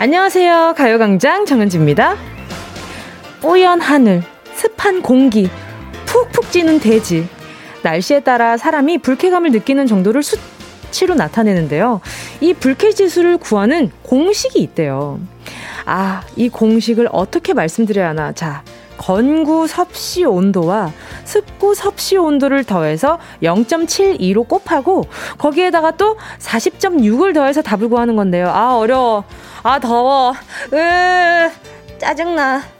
안녕하세요. 가요광장 정은지입니다. 뽀얀 하늘, 습한 공기, 푹푹 찌는 대지. 날씨에 따라 사람이 불쾌감을 느끼는 정도를 수치로 나타내는데요. 이 불쾌 지수를 구하는 공식이 있대요. 아, 이 공식을 어떻게 말씀드려야 하나. 자, 건구 섭씨 온도와 습구 섭씨 온도를 더해서 0.72로 곱하고 거기에다가 또 40.6을 더해서 답을 구하는 건데요. 아, 어려워. 아, 더워. 으, 짜증나.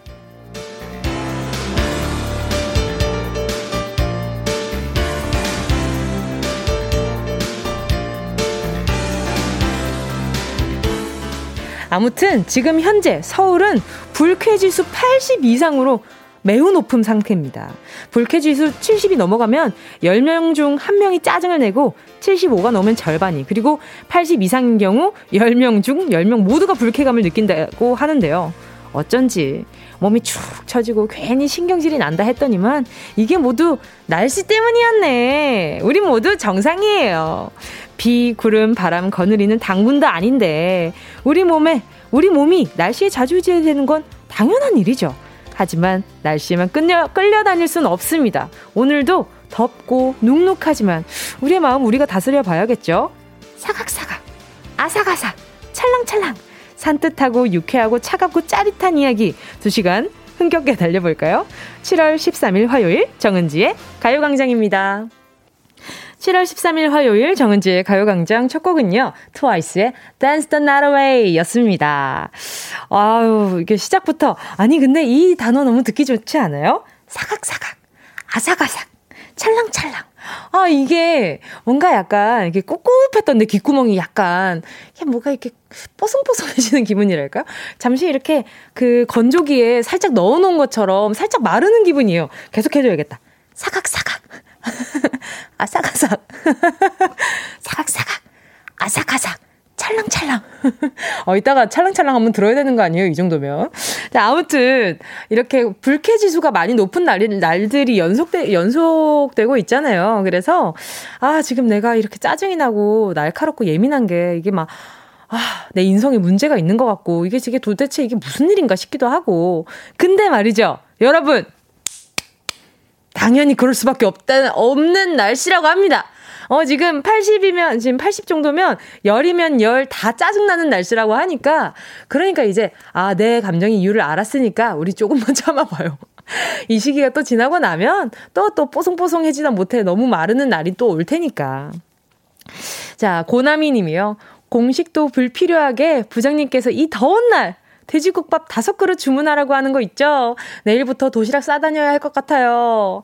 아무튼 지금 현재 서울은 불쾌지수 80 이상으로 매우 높은 상태입니다. 불쾌지수 70이 넘어가면 10명 중 1명이 짜증을 내고 75가 넘으면 절반이 그리고 80 이상인 경우 10명 중 10명 모두가 불쾌감을 느낀다고 하는데요. 어쩐지 몸이 축 처지고 괜히 신경질이 난다 했더니만 이게 모두 날씨 때문이었네. 우리 모두 정상이에요. 비, 구름, 바람 거느리는 당분도 아닌데 우리 몸에 우리 몸이 날씨에 자주지되는 건 당연한 일이죠. 하지만 날씨에만 끌려, 끌려다닐 순 없습니다. 오늘도 덥고 눅눅하지만 우리의 마음 우리가 다스려 봐야겠죠? 사각사각, 아삭아삭, 찰랑찰랑, 산뜻하고 유쾌하고 차갑고 짜릿한 이야기 2시간 흥겹게 달려볼까요? 7월 13일 화요일 정은지의 가요광장입니다. 7월 13일 화요일 정은지의 가요광장 첫 곡은요, 트와이스의 Dance the Night Away 였습니다. 아유, 이게 시작부터, 아니, 근데 이 단어 너무 듣기 좋지 않아요? 사각사각, 아삭아삭, 찰랑찰랑. 아, 이게 뭔가 약간 이렇게 꿉꿉했던데 귓구멍이 약간, 뭐가 이렇게 뽀송뽀송해지는 기분이랄까? 잠시 이렇게 그 건조기에 살짝 넣어놓은 것처럼 살짝 마르는 기분이에요. 계속 해줘야겠다. 사각사각. 아삭아삭. 사각사각. 아삭아삭. 찰랑찰랑. 어, 이따가 찰랑찰랑 한번 들어야 되는 거 아니에요? 이 정도면. 자, 아무튼, 이렇게 불쾌 지수가 많이 높은 날, 날들이 연속되, 연속되고 있잖아요. 그래서, 아, 지금 내가 이렇게 짜증이 나고 날카롭고 예민한 게 이게 막, 아, 내 인성에 문제가 있는 것 같고, 이게 이게 도대체 이게 무슨 일인가 싶기도 하고. 근데 말이죠. 여러분, 당연히 그럴 수밖에 없다, 없는 날씨라고 합니다. 어, 지금 80이면, 지금 80 정도면, 열이면 열 다 짜증나는 날씨라고 하니까, 그러니까 이제, 아, 내 감정의 이유를 알았으니까, 우리 조금만 참아봐요. 이 시기가 또 지나고 나면, 또, 또 뽀송뽀송해지다 못해 너무 마르는 날이 또 올 테니까. 자, 고나미 님이요. 공식도 불필요하게 부장님께서 이 더운 날, 돼지국밥 다섯 그릇 주문하라고 하는 거 있죠? 내일부터 도시락 싸다녀야 할 것 같아요.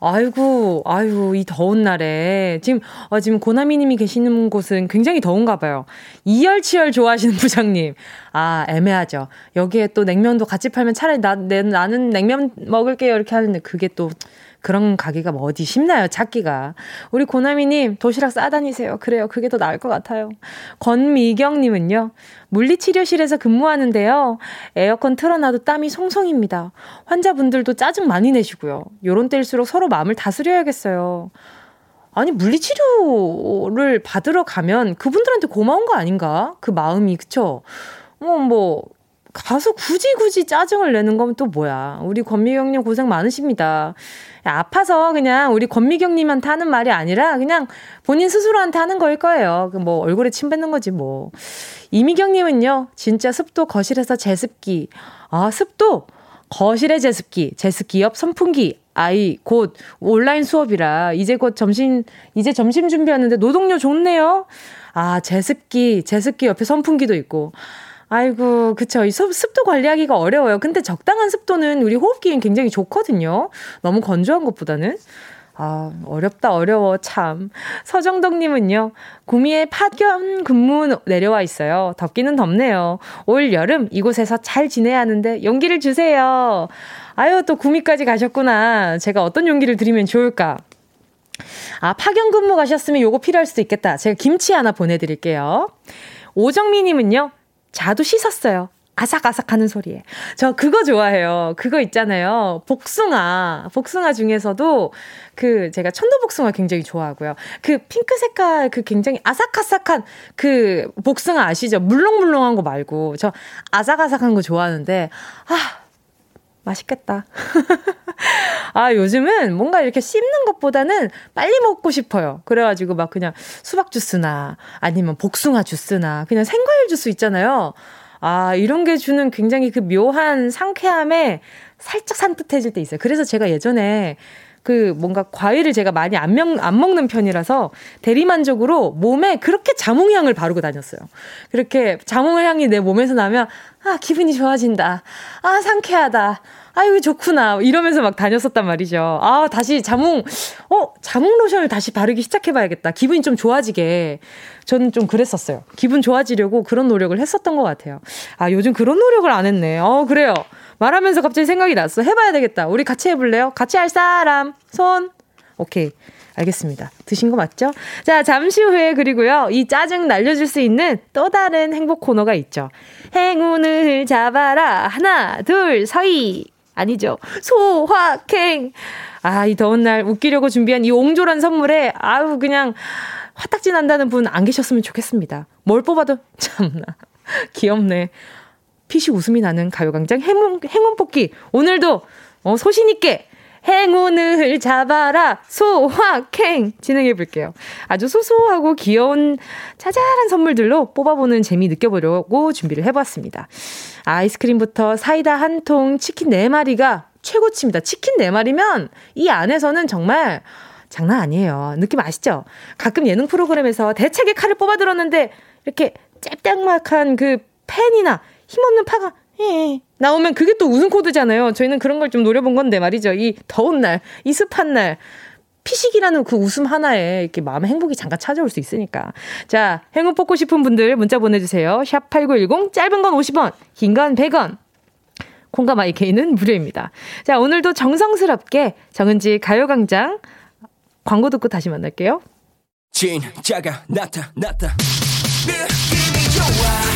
아이고, 아이고, 이 더운 날에. 지금, 어, 지금 고나미 님이 계시는 곳은 굉장히 더운가 봐요. 이열치열 좋아하시는 부장님. 아, 애매하죠. 여기에 또 냉면도 같이 팔면 차라리 나, 내, 나는 냉면 먹을게요. 이렇게 하는데 그게 또 그런 가게가 뭐 어디 쉽나요, 찾기가. 우리 고나미님, 도시락 싸다니세요. 그래요. 그게 더 나을 것 같아요. 권미경님은요, 물리치료실에서 근무하는데요. 에어컨 틀어놔도 땀이 송송입니다. 환자분들도 짜증 많이 내시고요. 요런 때일수록 서로 마음을 다스려야겠어요. 아니, 물리치료를 받으러 가면 그분들한테 고마운 거 아닌가? 그 마음이, 그쵸? 뭐, 뭐, 가서 굳이 굳이 짜증을 내는 건 또 뭐야. 우리 권미경님 고생 많으십니다. 아파서 그냥 우리 권미경님한테 하는 말이 아니라 그냥 본인 스스로한테 하는 거일 거예요. 그뭐 얼굴에 침 뱉는 거지 뭐. 이미경님은요, 진짜 습도 거실에서 제습기. 아, 습도 거실에 제습기, 제습기 옆 선풍기. 아이 곧 온라인 수업이라 이제 곧 점심 이제 점심 준비하는데 노동요 좋네요. 아 제습기 제습기 옆에 선풍기도 있고 아이고, 그쵸. 이 습도 관리하기가 어려워요. 근데 적당한 습도는 우리 호흡기엔 굉장히 좋거든요. 너무 건조한 것보다는. 아, 어렵다, 어려워, 참. 서정덕님은요, 구미에 파견 근무 내려와 있어요. 덥기는 덥네요. 올 여름 이곳에서 잘 지내야 하는데 용기를 주세요. 아유, 또 구미까지 가셨구나. 제가 어떤 용기를 드리면 좋을까? 아, 파견 근무 가셨으면 요거 필요할 수도 있겠다. 제가 김치 하나 보내드릴게요. 오정미님은요, 자도 씻었어요. 아삭아삭 하는 소리에. 저 그거 좋아해요. 그거 있잖아요. 복숭아. 복숭아 중에서도 그 제가 천도복숭아 굉장히 좋아하고요. 그 핑크 색깔 그 굉장히 아삭아삭한 그 복숭아 아시죠? 물렁물렁한 거 말고. 저 아삭아삭한 거 좋아하는데, 아, 맛있겠다. 아, 요즘은 뭔가 이렇게 씹는 것보다는 빨리 먹고 싶어요. 그래가지고 막 그냥 수박 주스나 아니면 복숭아 주스나 그냥 생과일 주스 있잖아요. 아, 이런 게 주는 굉장히 그 묘한 상쾌함에 살짝 산뜻해질 때 있어요. 그래서 제가 예전에 그 뭔가 과일을 제가 많이 안, 먹, 안 먹는 편이라서 대리만족으로 몸에 그렇게 자몽향을 바르고 다녔어요. 그렇게 자몽향이 내 몸에서 나면 아, 기분이 좋아진다. 아, 상쾌하다. 아유, 좋구나. 이러면서 막 다녔었단 말이죠. 아, 다시 자몽, 어, 자몽 로션을 다시 바르기 시작해봐야겠다. 기분이 좀 좋아지게. 저는 좀 그랬었어요. 기분 좋아지려고 그런 노력을 했었던 것 같아요. 아, 요즘 그런 노력을 안 했네. 어, 그래요. 말하면서 갑자기 생각이 났어. 해봐야 되겠다. 우리 같이 해볼래요? 같이 할 사람? 손? 오케이. 알겠습니다. 드신 거 맞죠? 자, 잠시 후에 그리고요. 이 짜증 날려줄 수 있는 또 다른 행복 코너가 있죠. 행운을 잡아라. 하나, 둘, 서희. 아니죠. 소확행. 아, 이 더운 날 웃기려고 준비한 이 옹졸한 선물에 아우 그냥 화딱지 난다는 분 안 계셨으면 좋겠습니다. 뭘 뽑아도 참나 귀엽네. 피식 웃음이 나는 가요광장 행운, 행운 뽑기. 오늘도 어, 소신있게 행운을 잡아라 소확행 진행해 볼게요. 아주 소소하고 귀여운 자잘한 선물들로 뽑아보는 재미 느껴보려고 준비를 해봤습니다. 아이스크림부터 사이다 한 통, 치킨 4마리가 최고치입니다. 치킨 4마리면 이 안에서는 정말 장난 아니에요. 느낌 아시죠? 가끔 예능 프로그램에서 대책의 칼을 뽑아 들었는데 이렇게 짭짤막한 그 펜이나 힘없는 파가 예, 나오면 그게 또 우승 코드잖아요. 저희는 그런 걸 좀 노려본 건데 말이죠. 이 더운 날, 이 습한 날. 피식이라는 그 웃음 하나에 이렇게 마음의 행복이 잠깐 찾아올 수 있으니까. 자, 행운 뽑고 싶은 분들 문자 보내주세요. 샵 8910, 짧은 건 50원, 긴 건 100원. 콩감 IK는 무료입니다. 자, 오늘도 정성스럽게 정은지 가요광장 광고 듣고 다시 만날게요. 진짜가 나타났다. 느낌이 좋아.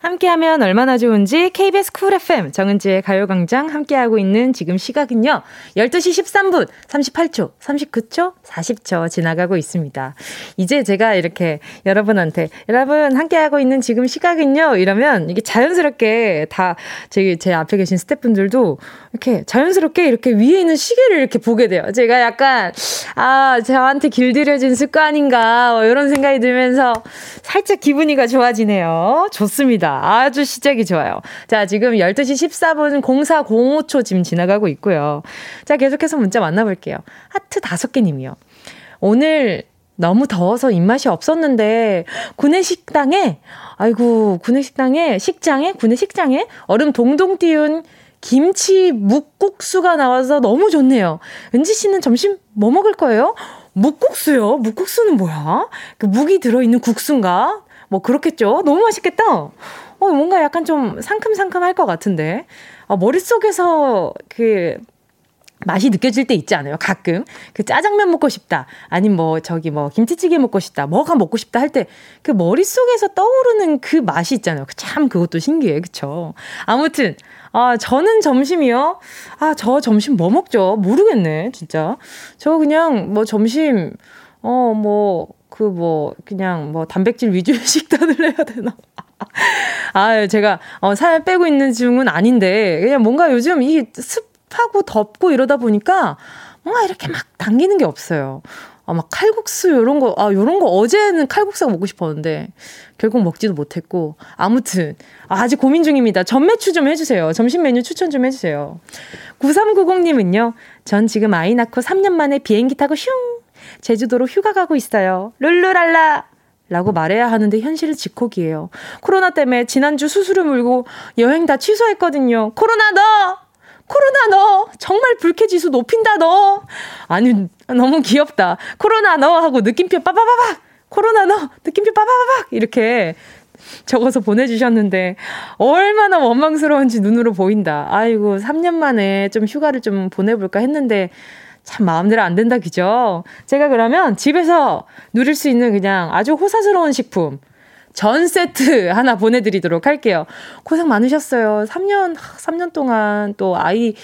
함께하면 얼마나 좋은지 KBS 쿨 FM 정은지의 가요광장 함께하고 있는 지금 시각은요 12시 13분 38초 39초 40초 지나가고 있습니다. 이제 제가 이렇게 여러분한테 여러분 함께하고 있는 지금 시각은요 이러면 이게 자연스럽게 다 제 제 앞에 계신 스태프분들도 이렇게 자연스럽게 이렇게 위에 있는 시계를 이렇게 보게 돼요. 제가 약간 아 저한테 길들여진 습관인가 뭐 이런 생각이 들면서 살짝 기분이가 좋아지네요. 좋습니다 좋습니다. 아주 시작이 좋아요. 자, 지금 12시 14분 0405초 지금 지나가고 있고요. 자, 계속해서 문자 만나볼게요. 하트 5개 님이요. 오늘 너무 더워서 입맛이 없었는데 구내식당에 아이고 구내식당에 식장에 구내식장에 얼음 동동 띄운 김치 묵국수가 나와서 너무 좋네요. 은지 씨는 점심 뭐 먹을 거예요? 묵국수요? 묵국수는 뭐야? 그 묵이 들어있는 국수인가? 뭐 그렇겠죠. 너무 맛있겠다. 어, 뭔가 약간 좀 상큼상큼할 것 같은데. 어, 머릿속에서 그 맛이 느껴질 때 있지 않아요? 가끔. 그 짜장면 먹고 싶다. 아니면 뭐 저기 뭐 김치찌개 먹고 싶다. 뭐가 먹고 싶다 할 때 그 머릿속에서 떠오르는 그 맛이 있잖아요. 그참 그것도 신기해. 그쵸? 아무튼 아, 저는 점심이요? 아, 저 점심 뭐 먹죠? 모르겠네, 진짜. 저 그냥 뭐 점심, 어, 뭐, 그뭐 그냥 뭐 단백질 위주의 식단을 해야 되나? 아, 제가 어, 살 빼고 있는 중은 아닌데 그냥 뭔가 요즘 이 습하고 덥고 이러다 보니까 뭔가 이렇게 막 당기는 게 없어요. 아, 막 칼국수 요런 거, 아, 요런 거 어제는 칼국수가 먹고 싶었는데 결국 먹지도 못했고 아무튼 아, 아직 고민 중입니다. 전매추 좀 해주세요. 점심 메뉴 추천 좀 해주세요. 9390님은요. 전 지금 아이 낳고 3년 만에 비행기 타고 슝 제주도로 휴가 가고 있어요. 룰루랄라! 라고 말해야 하는데 현실은 직콕이에요. 코로나 때문에 지난주 수술을 물고 여행 다 취소했거든요. 코로나 너! 코로나 너! 정말 불쾌지수 높인다 너! 아니, 너무 귀엽다. 코로나 너! 하고 느낌표 빠바바박! 코로나 너! 느낌표 빠바바박! 이렇게 적어서 보내주셨는데, 얼마나 원망스러운지 눈으로 보인다. 아이고, 3년 만에 좀 휴가를 좀 보내볼까 했는데, 참 마음대로 안 된다, 그죠? 제가 그러면 집에서 누릴 수 있는 그냥 아주 호사스러운 식품, 전 세트 하나 보내드리도록 할게요. 고생 많으셨어요. 3년, 3년 동안 또 아이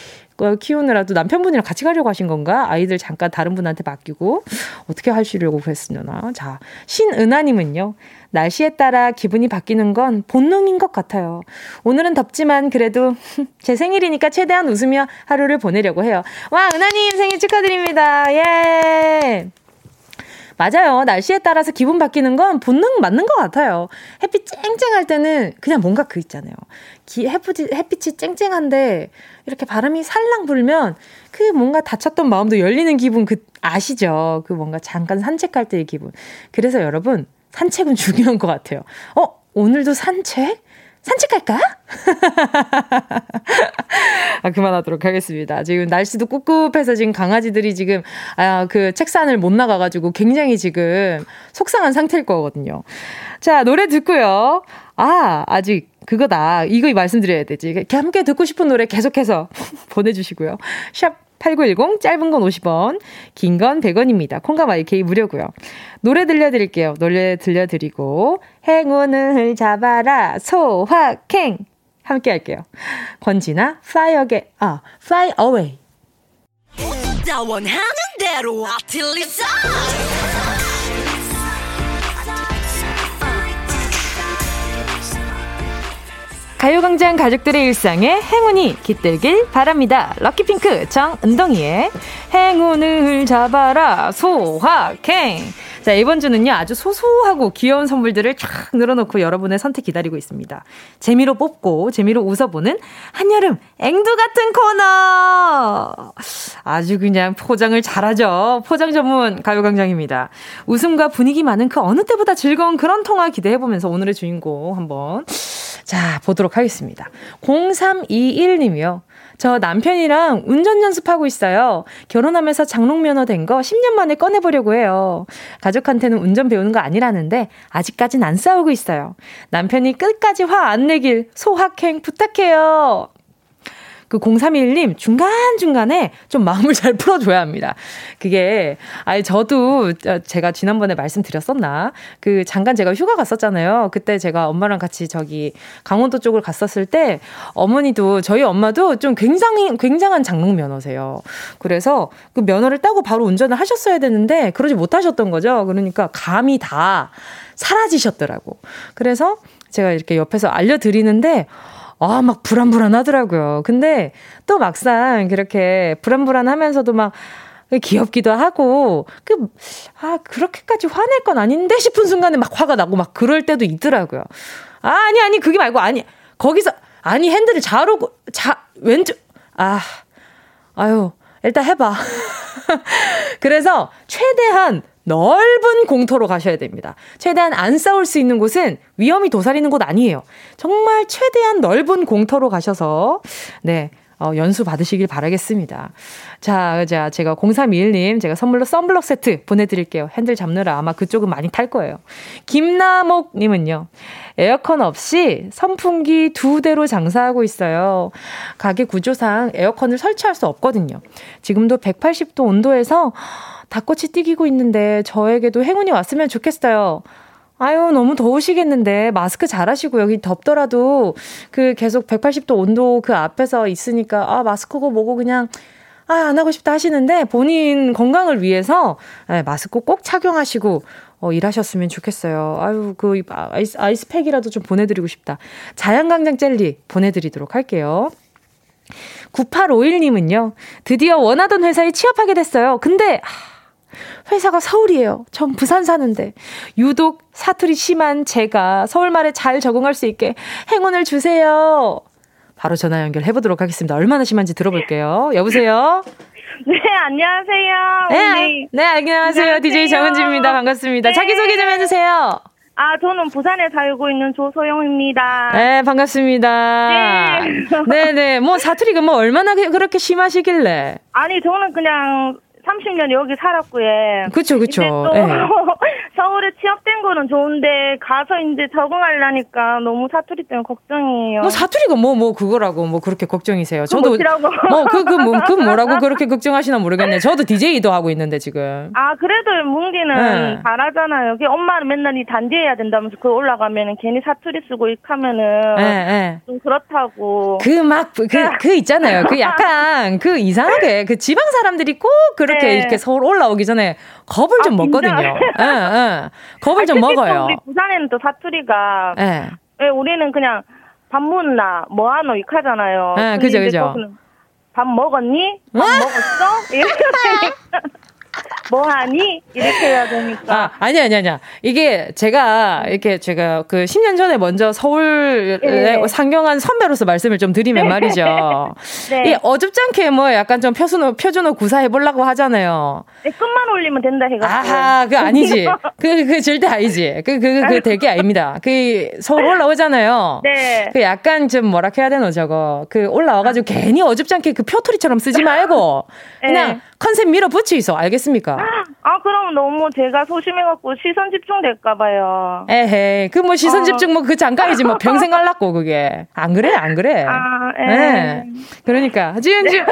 키우느라도 남편분이랑 같이 가려고 하신 건가? 아이들 잠깐 다른 분한테 맡기고 어떻게 하시려고 그랬으려나? 자, 신은하님은요. 날씨에 따라 기분이 바뀌는 건 본능인 것 같아요. 오늘은 덥지만 그래도 제 생일이니까 최대한 웃으며 하루를 보내려고 해요. 와, 은하님 생일 축하드립니다. 예! 맞아요. 날씨에 따라서 기분 바뀌는 건 본능 맞는 것 같아요. 햇빛 쨍쨍할 때는 그냥 뭔가 그 있잖아요. 기, 햇빛이, 햇빛이 쨍쨍한데 이렇게 바람이 살랑 불면 그 뭔가 다쳤던 마음도 열리는 기분 그 아시죠? 그 뭔가 잠깐 산책할 때의 기분. 그래서 여러분 산책은 중요한 것 같아요. 어? 오늘도 산책? 산책할까? 아, 그만하도록 하겠습니다. 지금 날씨도 꿉꿉해서 지금 강아지들이 지금, 아, 그 책산을 못 나가가지고 굉장히 지금 속상한 상태일 거거든요. 자, 노래 듣고요. 아, 아직 그거다. 이거 말씀드려야 되지. 함께 듣고 싶은 노래 계속해서 보내주시고요. 샵 8910 짧은 건 50원, 긴 건 100원입니다. 콩과 마이케이 무료고요. 노래 들려드릴게요. 노래 들려드리고 행운을 잡아라 소확행 함께 할게요. 권지나 fly again, 아 fly away. 가요광장 가족들의 일상에 행운이 깃들길 바랍니다. 럭키핑크 정은동이의 행운을 잡아라 소확행. 자, 이번 주는요, 아주 소소하고 귀여운 선물들을 쫙 늘어놓고 여러분의 선택 기다리고 있습니다. 재미로 뽑고, 재미로 웃어보는 한여름 앵두 같은 코너! 아주 그냥 포장을 잘하죠. 포장 전문 가요광장입니다. 웃음과 분위기 많은 그 어느 때보다 즐거운 그런 통화 기대해보면서 오늘의 주인공 한번 자, 보도록 하겠습니다. 0321님이요. 저 남편이랑 운전 연습하고 있어요. 결혼하면서 장롱면허 된 거 10년 만에 꺼내보려고 해요. 가족한테는 운전 배우는 거 아니라는데 아직까진 안 싸우고 있어요. 남편이 끝까지 화 안 내길 소확행 부탁해요. 그 0321님 중간중간에 좀 마음을 잘 풀어줘야 합니다. 그게, 아니, 저도 제가 지난번에 말씀드렸었나? 그 잠깐 제가 휴가 갔었잖아요. 그때 제가 엄마랑 같이 저기 강원도 쪽을 갔었을 때 어머니도 저희 엄마도 좀 굉장히, 굉장한 장롱 면허세요. 그래서 그 면허를 따고 바로 운전을 하셨어야 되는데 그러지 못하셨던 거죠. 그러니까 감이 다 사라지셨더라고. 그래서 제가 이렇게 옆에서 알려드리는데 아, 막 불안불안하더라고요. 근데 또 막상 그렇게 불안불안하면서도 막 귀엽기도 하고, 그, 아, 그렇게까지 화낼 건 아닌데 싶은 순간에 막 화가 나고 막 그럴 때도 있더라고요. 아, 아니, 아니, 그게 말고, 아니, 거기서, 아니, 핸들을 좌로, 자, 왼쪽, 아, 아유, 일단 해봐. 그래서 최대한 넓은 공터로 가셔야 됩니다. 최대한 안 싸울 수 있는 곳은 위험이 도사리는 곳 아니에요. 정말 최대한 넓은 공터로 가셔서, 네, 어, 연수 받으시길 바라겠습니다. 자, 자, 제가 0321님, 제가 선물로 썬블럭 세트 보내드릴게요. 핸들 잡느라 아마 그쪽은 많이 탈 거예요. 김나목님은요, 에어컨 없이 선풍기 두 대로 장사하고 있어요. 가게 구조상 에어컨을 설치할 수 없거든요. 지금도 180도 온도에서 닭꼬치 튀기고 있는데 저에게도 행운이 왔으면 좋겠어요. 아유, 너무 더우시겠는데, 마스크 잘 하시고, 여기 덥더라도, 그 계속 180도 온도 그 앞에서 있으니까, 아, 마스크고 뭐고 그냥, 아, 안 하고 싶다 하시는데, 본인 건강을 위해서, 네, 마스크 꼭 착용하시고, 어, 일하셨으면 좋겠어요. 아유, 그, 아이스, 아이스팩이라도 좀 보내드리고 싶다. 자연강장 젤리 보내드리도록 할게요. 9851님은요, 드디어 원하던 회사에 취업하게 됐어요. 근데, 하, 회사가 서울이에요. 전 부산 사는데. 유독 사투리 심한 제가 서울말에 잘 적응할 수 있게 행운을 주세요. 바로 전화 연결해 보도록 하겠습니다. 얼마나 심한지 들어볼게요. 여보세요? 네, 안녕하세요. 네, 네, 안녕하세요. 안녕하세요. DJ 정은지입니다. 반갑습니다. 네. 자기소개 좀 해주세요. 아, 저는 부산에 살고 있는 조소영입니다. 네, 반갑습니다. 네. 네네. 뭐, 사투리가 뭐, 얼마나 그렇게 심하시길래? 아니, 저는 그냥 30년 여기 살았고요. 그쵸, 그쵸. 이제 또 예. 서울에 취업된 거는 좋은데 가서 이제 적응하려니까 너무 사투리 때문에 걱정이에요. 뭐 사투리가 뭐, 뭐 그거라고 뭐 그렇게 걱정이세요. 저도. 뭐시라고? 뭐, 그, 그, 뭐, 그 뭐라고 그렇게 걱정하시나 모르겠네. 저도 DJ도 하고 있는데 지금. 아 그래도 뭉디는 네. 잘하잖아요. 그 엄마는 맨날 이 단디해야 된다면서 그 올라가면은 괜히 사투리 쓰고 이하면은 예, 예. 좀 그렇다고. 그 막, 그, 그 있잖아요. 그 약간 그 이상하게 그 지방 사람들이 꼭 그 렇게 네. 이렇게 서울 올라오기 전에 겁을 좀 아, 먹거든요. 예, 예. 겁을 아, 좀 먹어요. 우리 부산에는 또 사투리가 예. 왜 우리는 그냥 밥 먹나 뭐하노 이카잖아요. 네, 근데 그죠, 그죠. 밥 먹었니? 밥 먹었어? 이렇게 뭐하니? 이렇게 해야 되니까. 아, 아니, 아니, 아니야. 이게 제가, 이렇게 제가 그 10년 전에 먼저 서울에 네. 상경한 선배로서 말씀을 좀 드리면 말이죠. 네. 이 어줍잖게 뭐 약간 좀 표준어, 표준어 구사해보려고 하잖아요. 네, 끝만 올리면 된다 해가지고. 아하, 그 아니지. 그, 그 절대 아니지. 그, 그, 그 되게 아닙니다. 그 서울 올라오잖아요. 네. 그 약간 좀 뭐라 해야 되노, 저거. 그 올라와가지고 괜히 어줍잖게 그 표토리처럼 쓰지 말고 그냥 네. 컨셉 밀어붙이 있어. 알겠습니까? 아, 그럼 너무 제가 소심해갖고 시선 집중 될까봐요. 에헤이, 그 뭐 시선 어. 집중 뭐그 잠깐이지 뭐 평생 갈랐고 그게 안 그래 안 그래. 아, 예. 예. 그러니까 지금 지금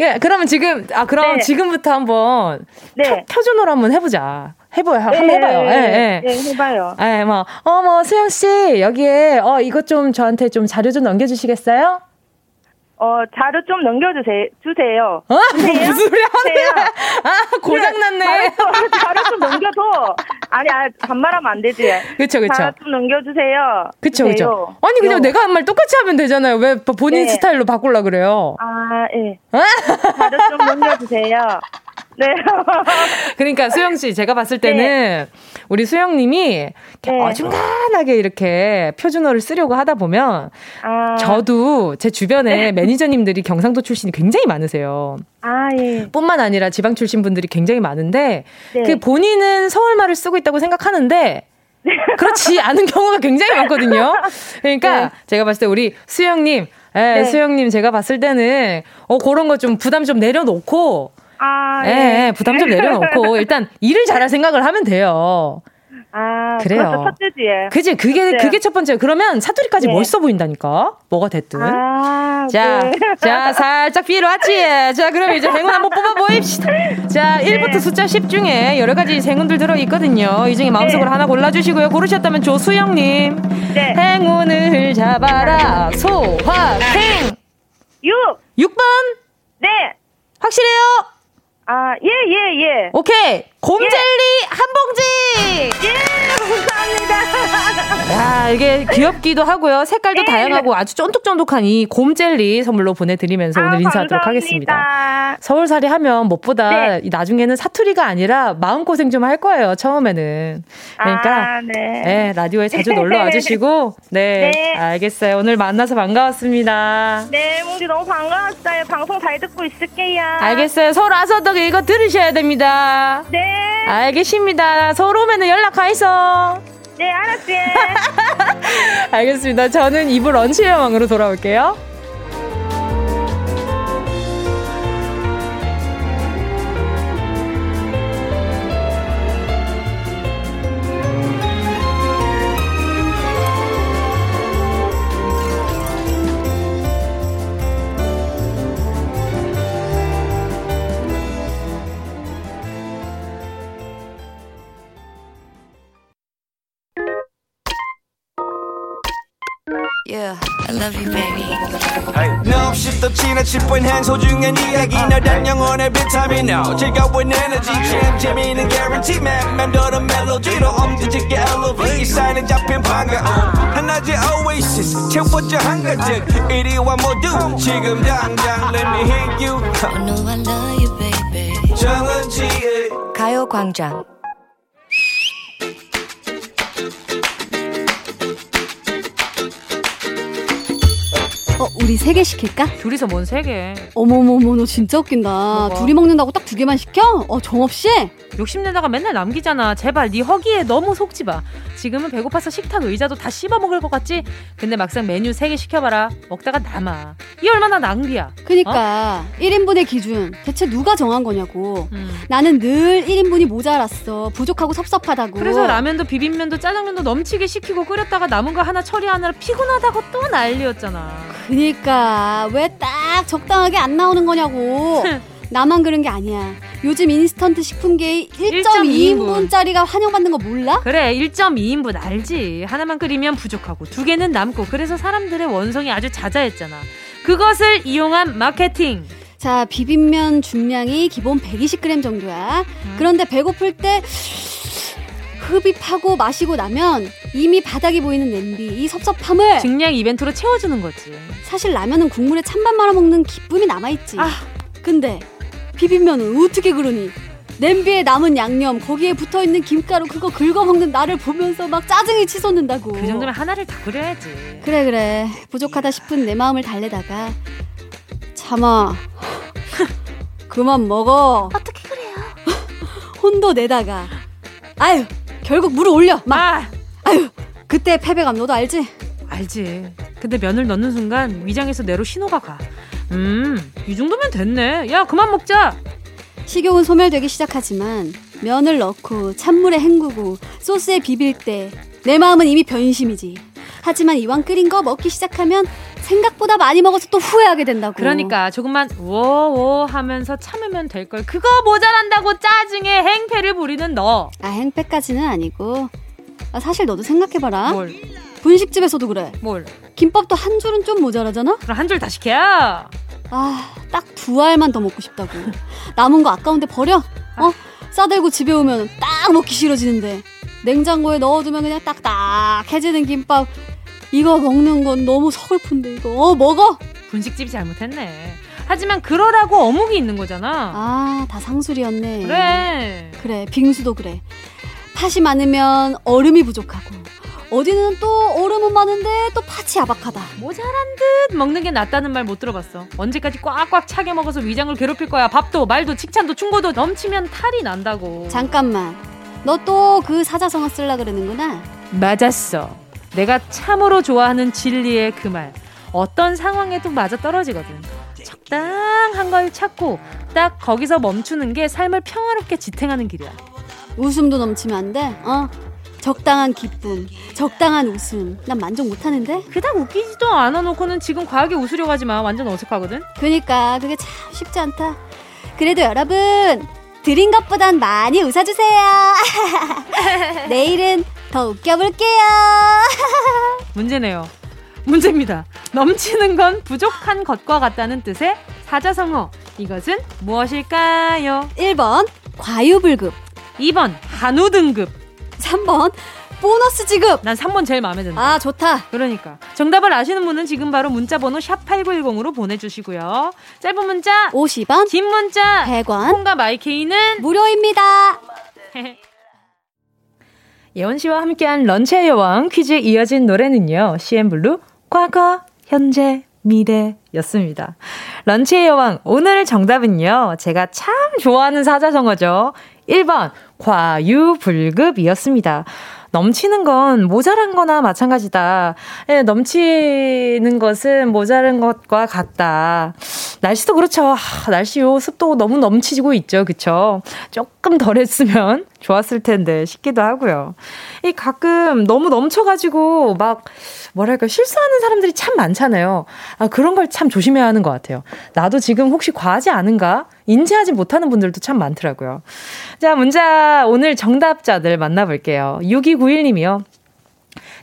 예 그러면 지금 아 그럼 네. 지금부터 한번 네. 표, 준어로 한번 해보자. 해봐요 한번 네, 해봐요. 예 예. 네, 해봐요. 예, 뭐, 어, 뭐, 수영 씨, 여기에, 어, 이것 좀 저한테 좀 자료 좀 넘겨주시겠어요? 어, 자료 좀 넘겨주세요. 주세요. 어? 주세요? 무슨 소리. 거야? 아, 고장났네. 자료 좀, 자료 좀 넘겨줘. 아니, 아, 반말하면 안 되지. 그쵸, 그쵸. 자료 좀 넘겨주세요. 그쵸, 그쵸. 주세요. 아니, 그냥 요. 내가 한 말 똑같이 하면 되잖아요. 왜 본인 네. 스타일로 바꾸려 그래요? 아, 예. 자료 좀 넘겨주세요. 네. 그러니까 수영 씨 제가 봤을 때는 우리 수영 님이 이렇게 네. 어중간하게 이렇게 표준어를 쓰려고 하다 보면 아, 저도 제 주변에 매니저님들이 경상도 출신이 굉장히 많으세요. 아, 예. 뿐만 아니라 지방 출신 분들이 굉장히 많은데 네. 그 본인은 서울말을 쓰고 있다고 생각하는데 그렇지 않은 경우가 굉장히 많거든요. 그러니까 네. 제가 봤을 때 우리 수영님, 예, 네. 수영님 제가 봤을 때는 어 그런 거 좀 부담 좀 내려놓고 아, 예, 예. 예, 부담 좀 내려놓고 일단 일을 잘할 생각을 하면 돼요. 아, 그래요. 그것도 첫째지. 예. 그지? 그게 네. 그게 첫 번째. 그러면 사투리까지 네. 멋있어 보인다니까. 뭐가 됐든. 아, 자, 네. 자, 살짝 비로 왔지? 자, 그럼 이제 행운 한번 뽑아 보입시다. 자, 1부터 네. 숫자 10 중에 여러 가지 행운들 들어있거든요. 이 중에 마음속으로 네. 하나 골라주시고요. 고르셨다면 조수영님. 네. 행운을 잡아라. 소화행. 6! 6번. 네! 확실해요? 아, 예, 예, 예. 오케이. 곰젤리 한 봉지! 예, 감사합니다. 야, 이게 귀엽기도 하고요. 색깔도 네. 다양하고 아주 쫀득쫀득한 이 곰젤리 선물로 보내드리면서 오늘 아, 인사하도록 감사합니다. 하겠습니다. 서울살이 하면 무엇보다 네. 이 나중에는 사투리가 아니라 마음고생 좀 할 거예요, 처음에는. 그러니까, 아, 네. 네, 라디오에 자주 놀러 와주시고, 네, 네. 알겠어요. 오늘 만나서 반가웠습니다. 네, 몽디 너무 반가웠어요. 방송 잘 듣고 있을게요. 알겠어요. 서울 와서도 이거 들으셔야 됩니다. 네. 알겠습니다. 서울 오면은 연락가 있어. 네, 알았지. 알겠습니다. 저는 이부 런치 여왕으로 돌아올게요. 10분 한 소중한 이야기 너단 영혼의 비타민 O 즐거운 에너지 네. 참 재미는 guarantee 맵 만들어 멜로디로 엄지짓게 elevate. 네. 사인에 잡힌 반가움 한낮의 아. oasis 채워져 한가득 아. 이리와 모두 아. 지금 당장 let me hit you. I know I love you baby. 정은지의 가요광장. 어, 우리 세 개 시킬까? 둘이서 뭔 세 개? 어머머머, 너 진짜 웃긴다. 뭐가? 둘이 먹는다고 딱 두 개만 시켜? 어, 정없이? 욕심내다가 맨날 남기잖아. 제발 네 허기에 너무 속지 마. 지금은 배고파서 식탁 의자도 다 씹어 먹을 것 같지? 근데 막상 메뉴 3개 시켜봐라. 먹다가 남아. 이 얼마나 낭비야. 그니까 1인분의 기준 대체 누가 정한 거냐고. 음. 나는 늘 1인분이 모자랐어. 부족하고 섭섭하다고. 그래서 라면도 비빔면도 짜장면도 넘치게 시키고 끓였다가 남은 거 하나 처리하느라 피곤하다고 또 난리였잖아. 그니까 왜 딱 적당하게 안 나오는 거냐고. 나만 그런 게 아니야. 요즘 인스턴트 식품계의 1.2인분짜리가 환영받는 거 몰라? 그래 1.2인분 알지 하나만 끓이면 부족하고 두 개는 남고 그래서 사람들의 원성이 아주 자자했잖아 그것을 이용한 마케팅 자, 비빔면 중량이 기본 120g 정도야. 그런데 배고플 때 흡입하고 마시고 나면 이미 바닥이 보이는 냄비, 이 섭섭함을 증량 이벤트로 채워주는 거지 사실 라면은 국물에 찬밥 말아 먹는 기쁨이 남아있지. 아. 근데 비빔면은 어떻게 그러니? 냄비에 남은 양념, 거기에 붙어 있는 김가루 그거 긁어 먹는 나를 보면서 막 짜증이 치솟는다고. 그 정도면 하나를 다 끓여야지. 그래 그래. 부족하다 싶은 내 마음을 달래다가. 참아. 그만 먹어. 어떻게 그래요? 혼도 내다가. 아유 결국 물을 올려. 막. 아! 아유 그때 패배감 너도 알지? 알지. 근데 면을 넣는 순간 위장에서 뇌로 신호가 가 음 이 정도면 됐네. 야 그만 먹자. 식욕은 소멸되기 시작하지만 면을 넣고 찬물에 헹구고 소스에 비빌 때 내 마음은 이미 변심이지. 하지만 이왕 끓인 거 먹기 시작하면 생각보다 많이 먹어서 또 후회하게 된다고. 그러니까 조금만 워워 하면서 참으면 될 걸. 그거 모자란다고 짜증에 행패를 부리는 너. 아 행패까지는 아니고. 아, 사실 너도 생각해봐라. 뭘, 분식집에서도 그래 뭘. 김밥도 한 줄은 좀 모자라잖아? 그럼 한 줄 다 시켜. 아, 딱 두 알만 더 먹고 싶다고. 남은 거 아까운데 버려? 어? 싸들고 집에 오면 딱 먹기 싫어지는데. 냉장고에 넣어두면 그냥 딱딱해지는 김밥. 이거 먹는 건 너무 서글픈데, 이거. 어, 먹어! 분식집이 잘못했네. 하지만 그러라고 어묵이 있는 거잖아. 아, 다 상술이었네. 그래. 그래, 빙수도 그래. 팥이 많으면 얼음이 부족하고. 어디는 또 얼음은 많은데 또 팥이 야박하다. 모자란 듯 먹는 게 낫다는 말 못 들어봤어. 언제까지 꽉꽉 차게 먹어서 위장을 괴롭힐 거야. 밥도 말도 칭찬도 충고도 넘치면 탈이 난다고. 잠깐만. 너 또 그 사자성어 쓸라 그러는구나. 맞았어. 내가 참으로 좋아하는 진리의 그 말. 어떤 상황에도 맞아 떨어지거든. 적당한 걸 찾고 딱 거기서 멈추는 게 삶을 평화롭게 지탱하는 길이야. 웃음도 넘치면 안 돼. 어? 적당한 기쁨, 적당한 웃음. 난 만족 못 하는데? 그닥 웃기지도 않아 놓고는 지금 과하게 웃으려고 하지 마. 완전 어색하거든. 그니까 그게 참 쉽지 않다. 그래도 여러분 드린 것보단 많이 웃어주세요. 내일은 더 웃겨볼게요. 문제네요. 문제입니다. 넘치는 건 부족한 것과 같다는 뜻의 사자성어. 이것은 무엇일까요? 1번 과유불급, 2번 한우 등급. 3번 보너스 지급. 난 3번 제일 마음에 든다. 아 좋다. 그러니까 정답을 아시는 분은 지금 바로 문자 번호 샵 8910으로 보내 주시고요. 짧은 문자, 50원, 긴 문자, 100원, 콩과 마이케이는 무료입니다. 예원 씨와 함께한 런치의 여왕 퀴즈에 이어진 노래는요. CN블루 과거, 현재, 미래였습니다. 런치의 여왕 오늘 정답은요. 제가 참 좋아하는 사자성어죠. 1번 과유불급이었습니다. 넘치는 건 모자란 거나 마찬가지다. 예, 넘치는 것은 모자란 것과 같다. 날씨도 그렇죠. 하, 날씨 요 습도 너무 넘치고 있죠. 그쵸? 조금 덜 했으면 좋았을 텐데 싶기도 하고요. 이 가끔 너무 넘쳐가지고 막 뭐랄까 실수하는 사람들이 참 많잖아요. 아, 그런 걸 참 조심해야 하는 것 같아요. 나도 지금 혹시 과하지 않은가? 인지하지 못하는 분들도 참 많더라고요. 자, 문자 오늘 정답자들 만나볼게요. 6291님이요.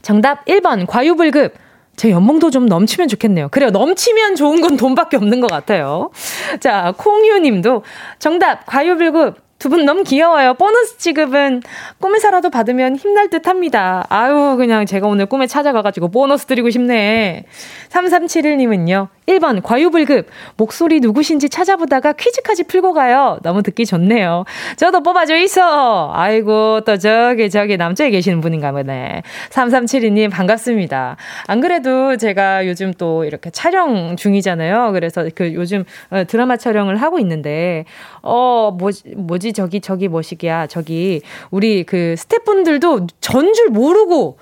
정답 1번 과유불급. 제 연봉도 좀 넘치면 좋겠네요. 그래요. 넘치면 좋은 건 돈밖에 없는 것 같아요. 자, 콩유 님도 정답, 과유불급. 두 분 너무 귀여워요. 보너스 지급은 꿈에서라도 받으면 힘날 듯 합니다. 아유, 그냥 제가 오늘 꿈에 찾아가가지고 보너스 드리고 싶네. 3371님은요. 1번, 과유불급. 목소리 누구신지 찾아보다가 퀴즈까지 풀고 가요. 너무 듣기 좋네요. 저도 뽑아줘 있어. 아이고, 또 저기, 저기 남쪽에 계시는 분인가 보네. 3372님, 반갑습니다. 안 그래도 제가 요즘 또 이렇게 촬영 중이잖아요. 그래서 그 요즘 어, 드라마 촬영을 하고 있는데, 어, 뭐지, 뭐지, 뭐지, 저기, 저기 뭐시기야. 저기, 우리 그 스태프분들도 전 줄 모르고,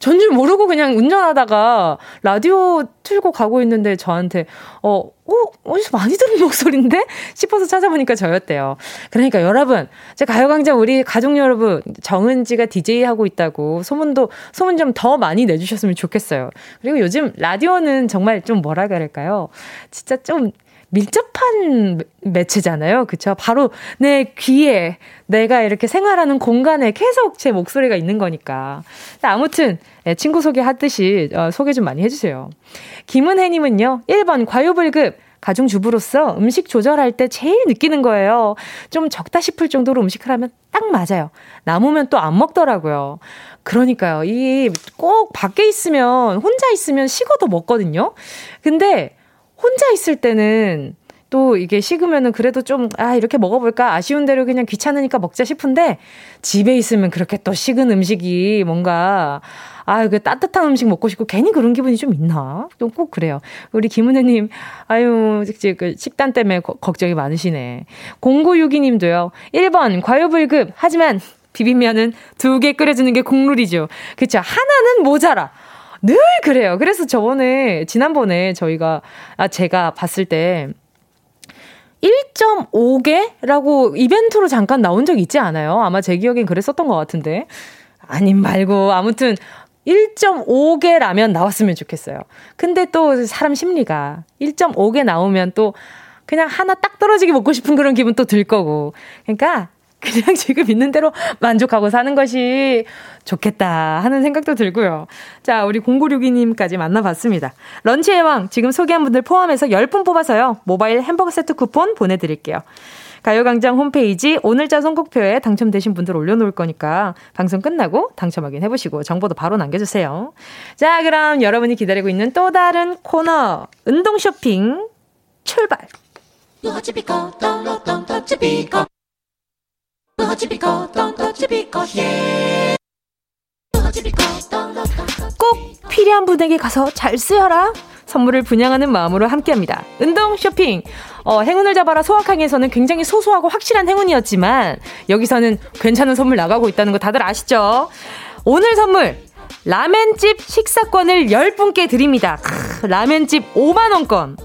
전 줄 모르고 그냥 운전하다가 라디오 틀고 가고 있는데 저한테, 어, 어, 어디서 많이 들은 목소리인데? 싶어서 찾아보니까 저였대요. 그러니까 여러분, 제 가요광장 우리 가족 여러분, 정은지가 DJ 하고 있다고 소문도, 소문 좀 더 많이 내주셨으면 좋겠어요. 그리고 요즘 라디오는 정말 좀 뭐라 그럴까요? 진짜 좀 밀접한 매체잖아요. 그쵸? 바로 내 귀에 내가 이렇게 생활하는 공간에 계속 제 목소리가 있는 거니까. 아무튼, 예, 친구 소개하듯이 어, 소개 좀 많이 해주세요. 김은혜님은요, 1번 과유불급. 가중주부로서 음식 조절할 때 제일 느끼는 거예요. 좀 적다 싶을 정도로 음식을 하면 딱 맞아요. 남으면 또 안 먹더라고요. 그러니까요. 이 꼭 밖에 있으면, 혼자 있으면 식어도 먹거든요. 근데 혼자 있을 때는 또 이게 식으면은 그래도 좀, 아, 이렇게 먹어볼까? 아쉬운 대로 그냥 귀찮으니까 먹자 싶은데, 집에 있으면 그렇게 또 식은 음식이 뭔가, 아, 그 따뜻한 음식 먹고 싶고, 괜히 그런 기분이 좀 있나? 좀 꼭 그래요. 우리 김은혜님, 아유, 그 식단 때문에 거, 걱정이 많으시네. 0962님도요, 1번, 과유불급. 하지만, 비빔면은 두 개 끓여주는 게 국룰이죠. 그쵸. 하나는 모자라. 늘 그래요. 그래서 저번에, 지난번에 저희가, 아, 제가 봤을 때, 1.5개라고 이벤트로 잠깐 나온 적 있지 않아요? 아마 제 기억엔 그랬었던 것 같은데. 아님 말고, 아무튼, 1.5개 라면 나왔으면 좋겠어요. 근데 또 사람 심리가 1.5개 나오면 또 그냥 하나 딱 떨어지게 먹고 싶은 그런 기분 또 들 거고. 그러니까 그냥 지금 있는 대로 만족하고 사는 것이 좋겠다 하는 생각도 들고요. 자, 우리 0962님까지 만나봤습니다. 런치의 왕, 지금 소개한 분들 포함해서 10분 뽑아서요. 모바일 햄버거 세트 쿠폰 보내드릴게요. 가요광장 홈페이지 오늘자 선곡표에 당첨되신 분들 올려놓을 거니까 방송 끝나고 당첨 확인해보시고 정보도 바로 남겨주세요. 자, 그럼 여러분이 기다리고 있는 또 다른 코너, 운동 쇼핑 출발! 꼭 필요한 분에게 가서 잘 쓰여라. 선물을 분양하는 마음으로 함께합니다. 운동 쇼핑. 어, 행운을 잡아라 소확행에서는 굉장히 소소하고 확실한 행운이었지만 여기서는 괜찮은 선물 나가고 있다는 거 다들 아시죠? 오늘 선물 라멘집 식사권을 10분께 드립니다. 크, 라멘집 5만원권.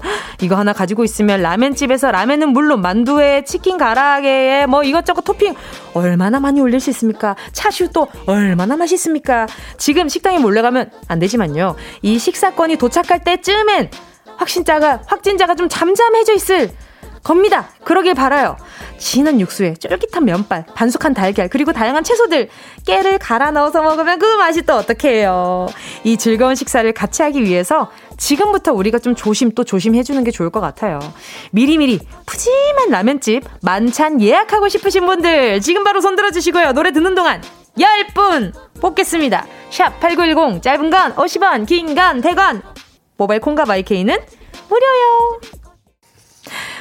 이거 하나 가지고 있으면 라멘집에서 라멘은 물론 만두에 치킨 가라아게에 뭐 이것저것 토핑 얼마나 많이 올릴 수 있습니까? 차슈도 얼마나 맛있습니까? 지금 식당에 몰래 가면 안 되지만요. 이 식사권이 도착할 때쯤엔 확신자가, 확진자가 좀 잠잠해져 있을 겁니다. 그러길 바라요. 진한 육수에 쫄깃한 면발, 반숙한 달걀, 그리고 다양한 채소들, 깨를 갈아 넣어서 먹으면 그 맛이 또 어떡해요. 이 즐거운 식사를 같이 하기 위해서 지금부터 우리가 좀 조심 또 조심해주는 게 좋을 것 같아요. 미리미리 푸짐한 라면집 만찬 예약하고 싶으신 분들 지금 바로 손 들어 주시고요. 노래 듣는 동안 10분 뽑겠습니다. 샵 8910 짧은 건 50원 긴 건 100원 모바일 콩과 마이케이는 무료요.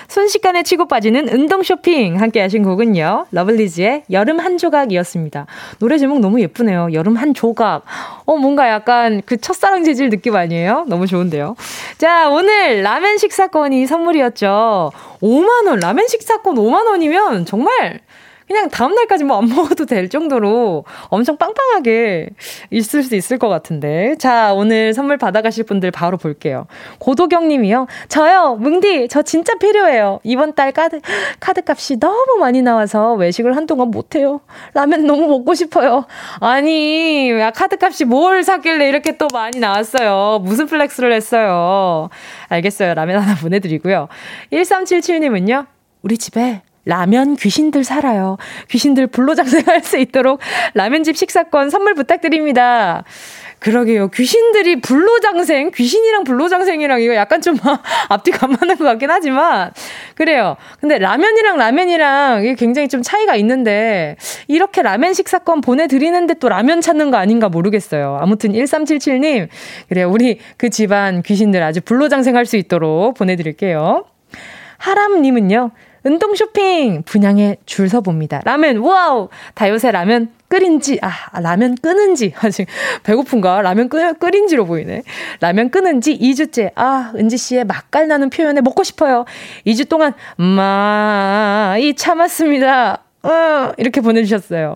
순식간에 치고 빠지는 운동 쇼핑 함께 하신 곡은요. 러블리즈의 여름 한 조각이었습니다. 노래 제목 너무 예쁘네요. 여름 한 조각. 어, 뭔가 약간 그 첫사랑 재질 느낌 아니에요? 너무 좋은데요. 자, 오늘 라면 식사권이 선물이었죠. 5만원, 라면 식사권 5만원이면 정말 그냥 다음날까지 뭐 안 먹어도 될 정도로 엄청 빵빵하게 있을 수 있을 것 같은데. 자, 오늘 선물 받아가실 분들 바로 볼게요. 고도경 님이요. 저요, 뭉디, 저 진짜 필요해요. 이번 달 카드, 카드 값이 너무 많이 나와서 외식을 한동안 못해요. 라면 너무 먹고 싶어요. 아니, 야, 카드 값이 뭘 샀길래 이렇게 또 많이 나왔어요. 무슨 flex를 했어요. 알겠어요. 라면 하나 보내드리고요. 1377님은요. 우리 집에 라면 귀신들 살아요. 귀신들 불로장생할 수 있도록 라면집 식사권 선물 부탁드립니다. 그러게요. 귀신들이 불로장생, 귀신이랑 불로장생이랑 이거 약간 좀 앞뒤가 안 맞는 것 같긴 하지만, 그래요. 근데 라면이랑 라면이랑 이게 굉장히 좀 차이가 있는데, 이렇게 라면 식사권 보내드리는데 또 라면 찾는 거 아닌가 모르겠어요. 아무튼 1377님, 그래요. 우리 그 집안 귀신들 아주 불로장생할 수 있도록 보내드릴게요. 하람님은요, 운동 쇼핑 분양에 줄 서봅니다. 라면, 와우! 다 요새 라면 끓인지, 아, 라면 끄는지. 아직 배고픈가? 라면 끄, 끓인지로 보이네. 라면 끄는지 2주째. 아, 은지 씨의 맛깔 나는 표현에 먹고 싶어요. 2주 동안, 마, 이 참았습니다. 어, 이렇게 보내주셨어요.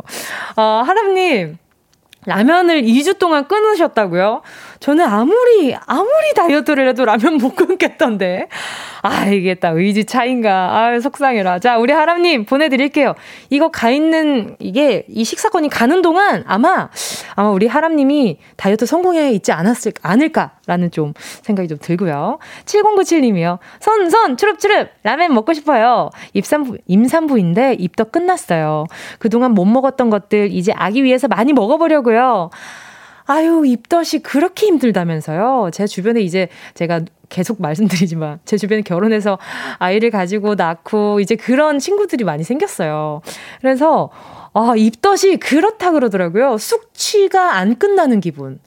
어, 하람님, 라면을 2주 동안 끊으셨다고요? 저는 아무리, 아무리 다이어트를 해도 라면 못 끊겠던데. 아, 이게 딱 의지 차인가. 아, 속상해라. 자, 우리 하람님 보내드릴게요. 이거 가 있는, 이게, 이 식사권이 가는 동안 아마, 아마 우리 하람님이 다이어트 성공해 있지 않았을, 않을까라는 좀 생각이 좀 들고요. 7097님이요. 선, 선, 추릅추릅! 라면 먹고 싶어요. 입산부, 임산부인데 입도 끝났어요. 그동안 못 먹었던 것들 이제 아기 위해서 많이 먹어보려고요. 아유, 입덧이 그렇게 힘들다면서요. 제 주변에 이제 제가 계속 말씀드리지만 제 주변에 결혼해서 아이를 가지고 낳고 이제 그런 친구들이 많이 생겼어요. 그래서 아, 입덧이 그렇다 그러더라고요. 숙취가 안 끝나는 기분.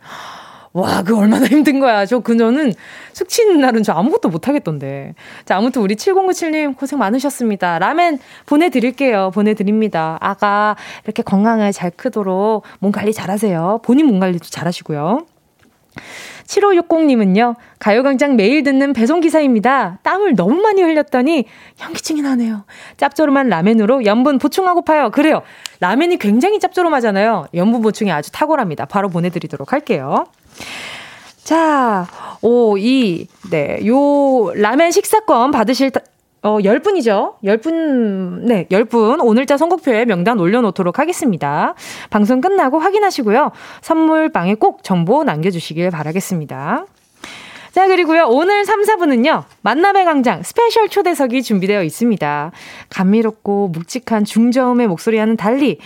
와, 그 얼마나 힘든 거야. 저 그녀는 숙취 있는 날은 저 아무것도 못 하겠던데. 자, 아무튼 우리 7097님 고생 많으셨습니다. 라멘 보내드릴게요. 보내드립니다. 아가 이렇게 건강하게 잘 크도록 몸 관리 잘 하세요. 본인 몸 관리도 잘 하시고요. 7560님은요, 가요광장 매일 듣는 배송기사입니다. 땀을 너무 많이 흘렸더니 현기증이 나네요. 짭조름한 라멘으로 염분 보충하고파요. 그래요. 라멘이 굉장히 짭조름하잖아요. 염분 보충이 아주 탁월합니다. 바로 보내드리도록 할게요. 자, 오, 이, 네, 요 라멘 식사권 받으실 어, 10분이죠. 10분, 네, 10분 오늘자 선곡표에 명단 올려놓도록 하겠습니다. 방송 끝나고 확인하시고요. 선물방에 꼭 정보 남겨주시길 바라겠습니다. 자, 그리고요. 오늘 3, 4부는요. 만남의 광장 스페셜 초대석이 준비되어 있습니다. 감미롭고 묵직한 중저음의 목소리와는 달리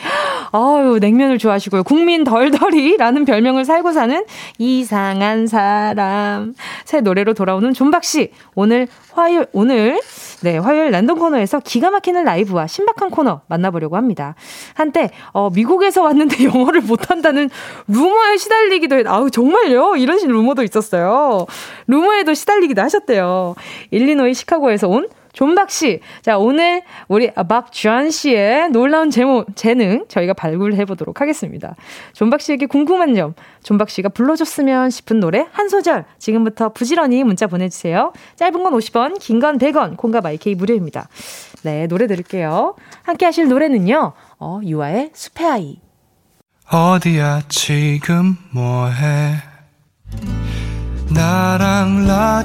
아유, 냉면을 좋아하시고요. 국민 덜덜이라는 별명을 달고 사는 이상한 사람. 새 노래로 돌아오는 존박 씨. 오늘 화요일 오늘 네, 화요일 랜덤 코너에서 기가 막히는 라이브와 신박한 코너 만나보려고 합니다. 한때 어, 미국에서 왔는데 영어를 못한다는 루머에 시달리기도 했. 아우 정말요? 이런 루머도 있었어요. 루머에도 시달리기도 하셨대요. 일리노이 시카고에서 온 존박 씨. 자, 오늘 우리 박주한 씨의 놀라운 제모, 재능 저희가 발굴해 보도록 하겠습니다. 존박 씨에게 궁금한 점, 존박 씨가 불러줬으면 싶은 노래 한 소절 지금부터 부지런히 문자 보내주세요. 짧은 건 50원, 긴 건 100원, 콩과 마이케이 무료입니다. 네, 노래 들을게요. 함께 하실 노래는요, 어, 유아의 숲의 아이. 어디야 지금 뭐해 나랑 라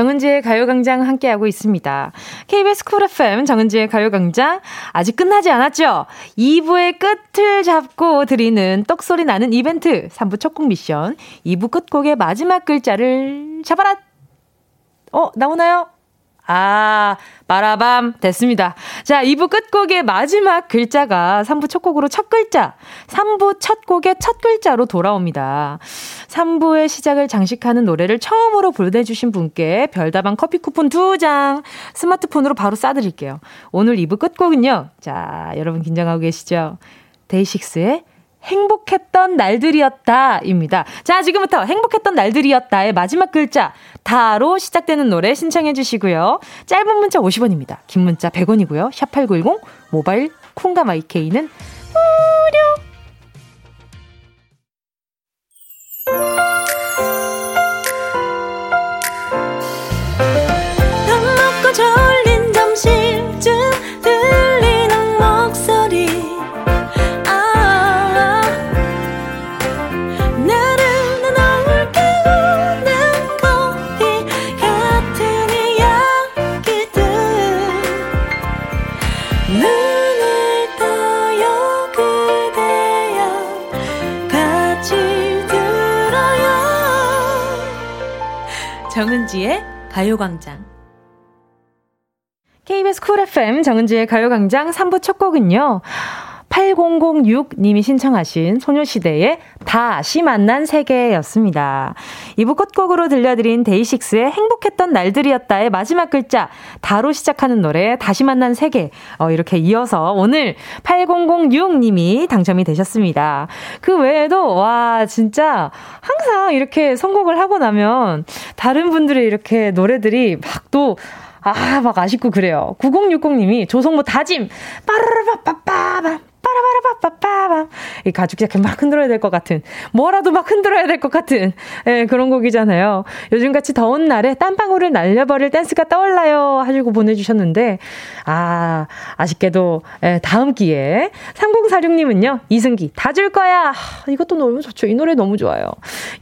정은지의 가요광장 함께하고 있습니다. KBS 쿨 FM 정은지의 가요광장 아직 끝나지 않았죠? 2부의 끝을 잡고 드리는 떡소리 나는 이벤트 3부 첫 곡 미션 2부 끝곡의 마지막 글자를 잡아라! 어, 나오나요? 아, 바라밤 됐습니다. 자, 2부 끝곡의 마지막 글자가 3부 첫 곡으로 첫 글자, 3부 첫 곡의 첫 글자로 돌아옵니다. 3부의 시작을 장식하는 노래를 처음으로 보내주신 분께 별다방 커피 쿠폰 2장 스마트폰으로 바로 쏴드릴게요. 오늘 2부 끝곡은요. 자, 여러분 긴장하고 계시죠? 데이식스의 행복했던 날들이었다입니다. 자, 지금부터 행복했던 날들이었다의 마지막 글자 다로 시작되는 노래 신청해 주시고요. 짧은 문자 50원입니다. 긴 문자 100원이고요. 샵8910 모바일 콩과 마이케이는 무료. 정은지의 가요광장. KBS 쿨 FM 정은지의 가요광장 3부 첫 곡은요. 8006님이 신청하신 소녀시대의 다시 만난 세계였습니다. 2부 끝곡으로 들려드린 데이식스의 행복했던 날들이었다의 마지막 글자, 다로 시작하는 노래, 다시 만난 세계. 어, 이렇게 이어서 오늘 8006님이 당첨이 되셨습니다. 그 외에도, 와, 진짜 항상 이렇게 선곡을 하고 나면 다른 분들의 이렇게 노래들이 막 또, 아, 막 아쉽고 그래요. 9060님이 조성모 다짐, 빠르르바빠빠밤, 빠라바라바빠빠밤. 이 가죽 자켓 막 흔들어야 될 것 같은, 뭐라도 막 흔들어야 될 것 같은, 예, 그런 곡이잖아요. 요즘같이 더운 날에 땀방울을 날려버릴 댄스가 떠올라요. 하시고 보내주셨는데, 아, 아쉽게도, 예, 다음 기회에. 3046님은요, 이승기, 다 줄 거야. 하, 이것도 너무 좋죠. 이 노래 너무 좋아요.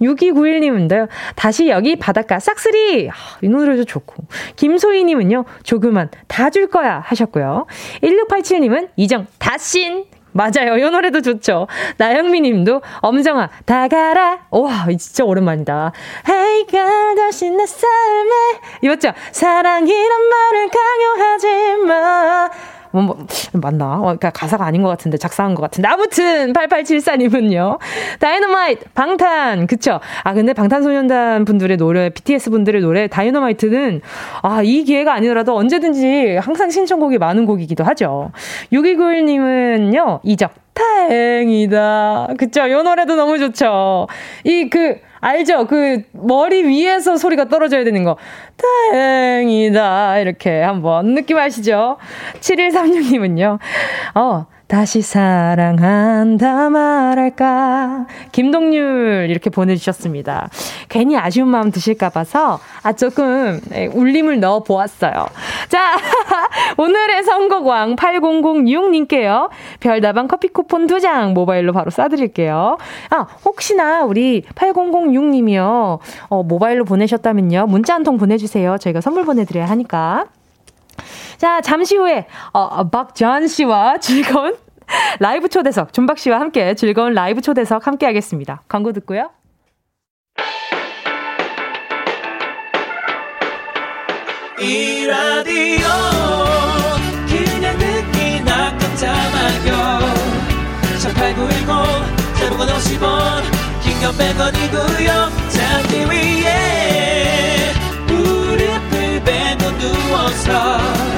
6291님은요, 다시 여기 바닷가 싹쓸이. 하, 이 노래도 좋고. 김소희님은요, 조그만, 다 줄 거야. 하셨고요. 1687님은 이정, 다신. 맞아요. 이 노래도 좋죠. 나영미 님도 엄정아, 다 가라. 와, 진짜 오랜만이다. Hey girl, 다시 내 삶에. 이었죠? 사랑이란 말을 강요하지 마. 뭐, 뭐, 맞나? 어, 그러니까 가사가 아닌 것 같은데, 작사한 것 같은데. 아무튼, 8874님은요. 다이너마이트, 방탄, 그쵸? 아, 근데 방탄소년단 분들의 노래, BTS 분들의 노래, 다이너마이트는, 아, 이 기회가 아니더라도 언제든지 항상 신청곡이 많은 곡이기도 하죠. 6291님은요, 이적. 다행이다. 그쵸? 요 노래도 너무 좋죠. 이, 그, 알죠? 그, 머리 위에서 소리가 떨어져야 되는 거. 다행이다. 이렇게 한번 느낌 아시죠? 7136님은요. 어, 다시 사랑한다 말할까. 김동률 이렇게 보내주셨습니다. 괜히 아쉬운 마음 드실까 봐서 아 조금 네, 울림을 넣어 보았어요. 자, 오늘의 선곡왕 8006님께요. 별다방 커피 쿠폰 두장 모바일로 바로 쏴드릴게요. 아, 혹시나 우리 8006님이요. 어, 모바일로 보내셨다면요. 문자 한 통 보내주세요. 저희가 선물 보내드려야 하니까. 자, 잠시 후에, 어, 박전 씨와 즐거운 라이브 초대석, 존박 씨와 함께 즐거운 라이브 초대석 함께 하겠습니다. 광고 듣고요. 이 라디오 그냥 듣기나 깜짝마요 18910 대목원 50원 긴건 100원이고요 잠기 위에 무릎을 베고 누워서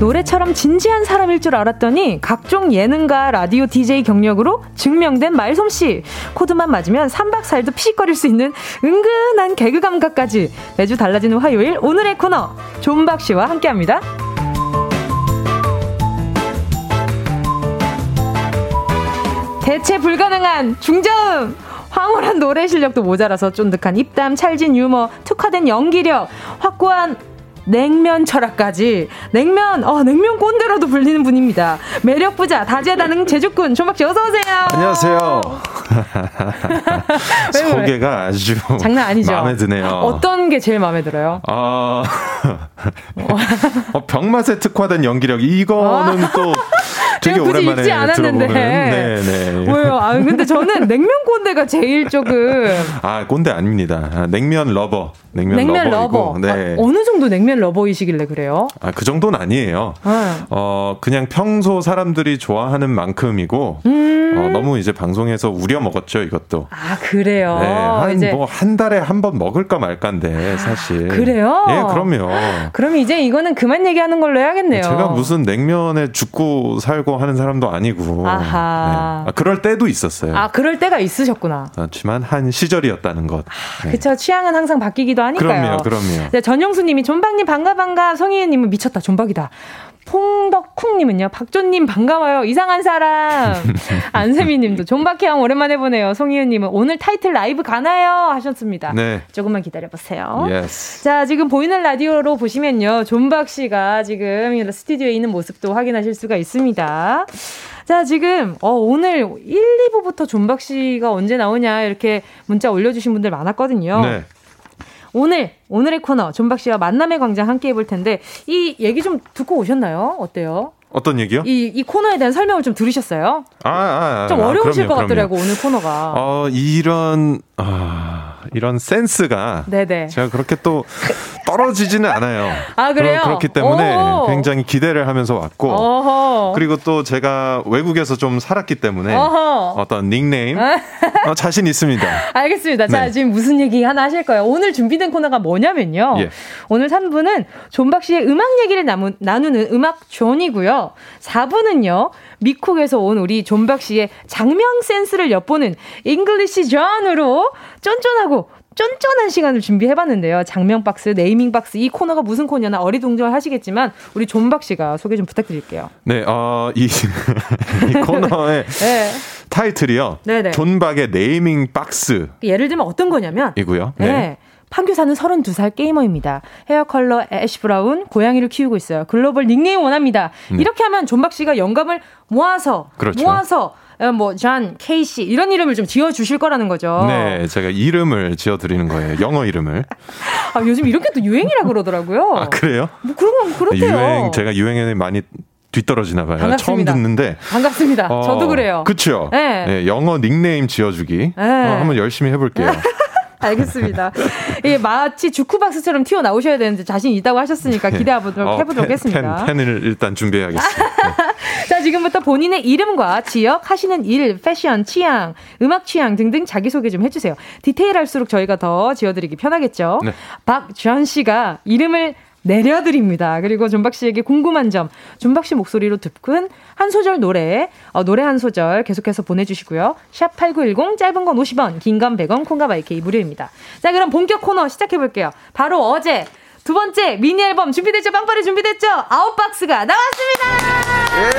노래처럼 진지한 사람일 줄 알았더니 각종 예능과 라디오 DJ 경력으로 증명된 말솜씨. 코드만 맞으면 3박 4일도 피식거릴 수 있는 은근한 개그 감각까지 매주 달라지는 화요일 오늘의 코너 존박 씨와 함께합니다. 대체 불가능한 중저음! 황홀한 노래 실력도 모자라서 쫀득한 입담, 찰진 유머, 특화된 연기력, 확고한 냉면 철학까지 냉면 어 냉면 꼰대로도 불리는 분입니다. 매력 부자 다재다능 제주꾼 조박씨 어서 오세요. 안녕하세요. 소개가 아주 장난 아니죠. 마음에 드네요. 어떤 게 제일 마음에 들어요? 어, 어, 병맛에 특화된 연기력 이거는 또 되게 오랜만에 읽지 않았는데. 네, 네. 왜요? 아 근데 저는 냉면 꼰대가 제일 조금 아 꼰대 아닙니다. 아, 냉면 lover, 냉면, 냉면 lover이고. lover. 네. 아, 어느 정도 냉면 lover이시길래 그래요? 아, 그 정도는 아니에요. 네. 어, 그냥 평소 사람들이 좋아하는 만큼이고, 음. 어, 너무 이제 방송에서 우려 먹었죠, 이것도. 아 그래요. 네, 한, 이제 뭐, 한 달에 한 번 먹을까 말까인데, 사실. 그래요? 예, 그럼요. 그럼 이제 이거는 그만 얘기하는 걸로 해야겠네요. 제가 무슨 냉면에 죽고 살고 하는 사람도 아니고. 아하. 네. 아, 그럴 때도 있었어요. 아 그럴 때가 있으셨구나. 그렇지만 한 시절이었다는 것. 네. 그쵸 취향은 항상 바뀌기도 하니까요. 그럼요, 그럼요. 네, 전영수님이 존박 님 반가 반가 성희애님은 미쳤다 존박이다. 퐁덕쿵님은요 박조님 반가워요 이상한 사람 안세미님도 존박형 오랜만에 보네요 송희은님은 오늘 타이틀 라이브 가나요 하셨습니다. 네. 조금만 기다려보세요. Yes. 자, 지금 보이는 라디오로 보시면요. 존박 씨가 지금 스튜디오에 있는 모습도 확인하실 수가 있습니다. 자, 지금, 어, 오늘 1, 2부부터 존박 씨가 언제 나오냐, 이렇게 문자 올려주신 분들 많았거든요. 네. 오늘 오늘의 코너 존박 씨와 만남의 광장 함께 해볼 텐데 이 얘기 좀 듣고 오셨나요? 어때요? 어떤 얘기요? 이, 이 코너에 대한 설명을 좀 들으셨어요? 아, 아, 아, 좀 아, 어려우실 그럼요, 것 같더라고 그럼요. 오늘 코너가. 어, 이런 아, 이런 센스가 네네. 제가 그렇게 또 떨어지지는 않아요. 아, 그래요? 그렇기 때문에 오. 굉장히 기대를 하면서 왔고 어허. 그리고 또 제가 외국에서 좀 살았기 때문에 어허. 어떤 닉네임 어, 자신 있습니다. 알겠습니다. 자, 네. 지금 무슨 얘기 하나 하실 거예요? 오늘 준비된 코너가 뭐냐면요. 예. 오늘 3부는 존박 씨의 음악 얘기를 나무, 나누는 음악 zone이고요. 4부는요. 미국에서 온 우리 존박 씨의 작명 센스를 엿보는 English zone으로 쫀쫀하고 쫀쫀한 시간을 준비해봤는데요. 작명 박스, 네이밍 박스 이 코너가 무슨 코너냐 어리둥절 하시겠지만 우리 존박 씨가 소개 좀 부탁드릴게요. 네, 어, 이, 이 코너의 네. 타이틀이요. 네네. 존박의 네이밍 박스이고요. 예를 들면 어떤 거냐면 네. 네. 판교 사는 32살 게이머입니다. hair color ash brown, 고양이를 키우고 있어요. 글로벌 닉네임 원합니다. 이렇게 하면 존박 씨가 영감을 모아서 음. 그렇죠. 모아서 어, 뭐 존, 케이씨 이런 이름을 좀 지어 주실 거라는 거죠. 네, 제가 이름을 지어 드리는 거예요. 영어 이름을. 아, 요즘 이렇게 또 유행이라 그러더라고요. 아, 그래요? 뭐 그런 건 그렇대요. 유행 제가 유행에 많이 뒤떨어지나 봐요. 반갑습니다. 처음 듣는데. 반갑습니다. 어, 저도 그래요. 그쵸? 네. 영어 닉네임 지어주기. 어, 한번 열심히 해볼게요. 알겠습니다. 이게 마치 주쿠박스처럼 튀어 나오셔야 되는데 자신 있다고 하셨으니까 기대해보도록 어, 해보도록 펜, 하겠습니다. 펜, 펜을 일단 준비해야겠습니다. 자, 지금부터 본인의 이름과 지역, 하시는 일, 패션, 취향, 음악 취향 등등 자기소개 좀 해주세요. 디테일할수록 저희가 더 지어드리기 편하겠죠. 네. 박주현 씨가 이름을 내려드립니다. 그리고 존박 씨에게 궁금한 점, 존박 씨 목소리로 듣은 한 소절 노래, 어, 노래 한 소절 계속해서 보내주시고요. 샵 8910, 짧은 건 50원, 긴 건 100원, 콩과 마이케이 무료입니다. 자, 그럼 본격 코너 시작해볼게요. 바로 어제 두 번째 미니 앨범 준비됐죠? 빵빠레 준비됐죠? 아웃박스가 나왔습니다! 예!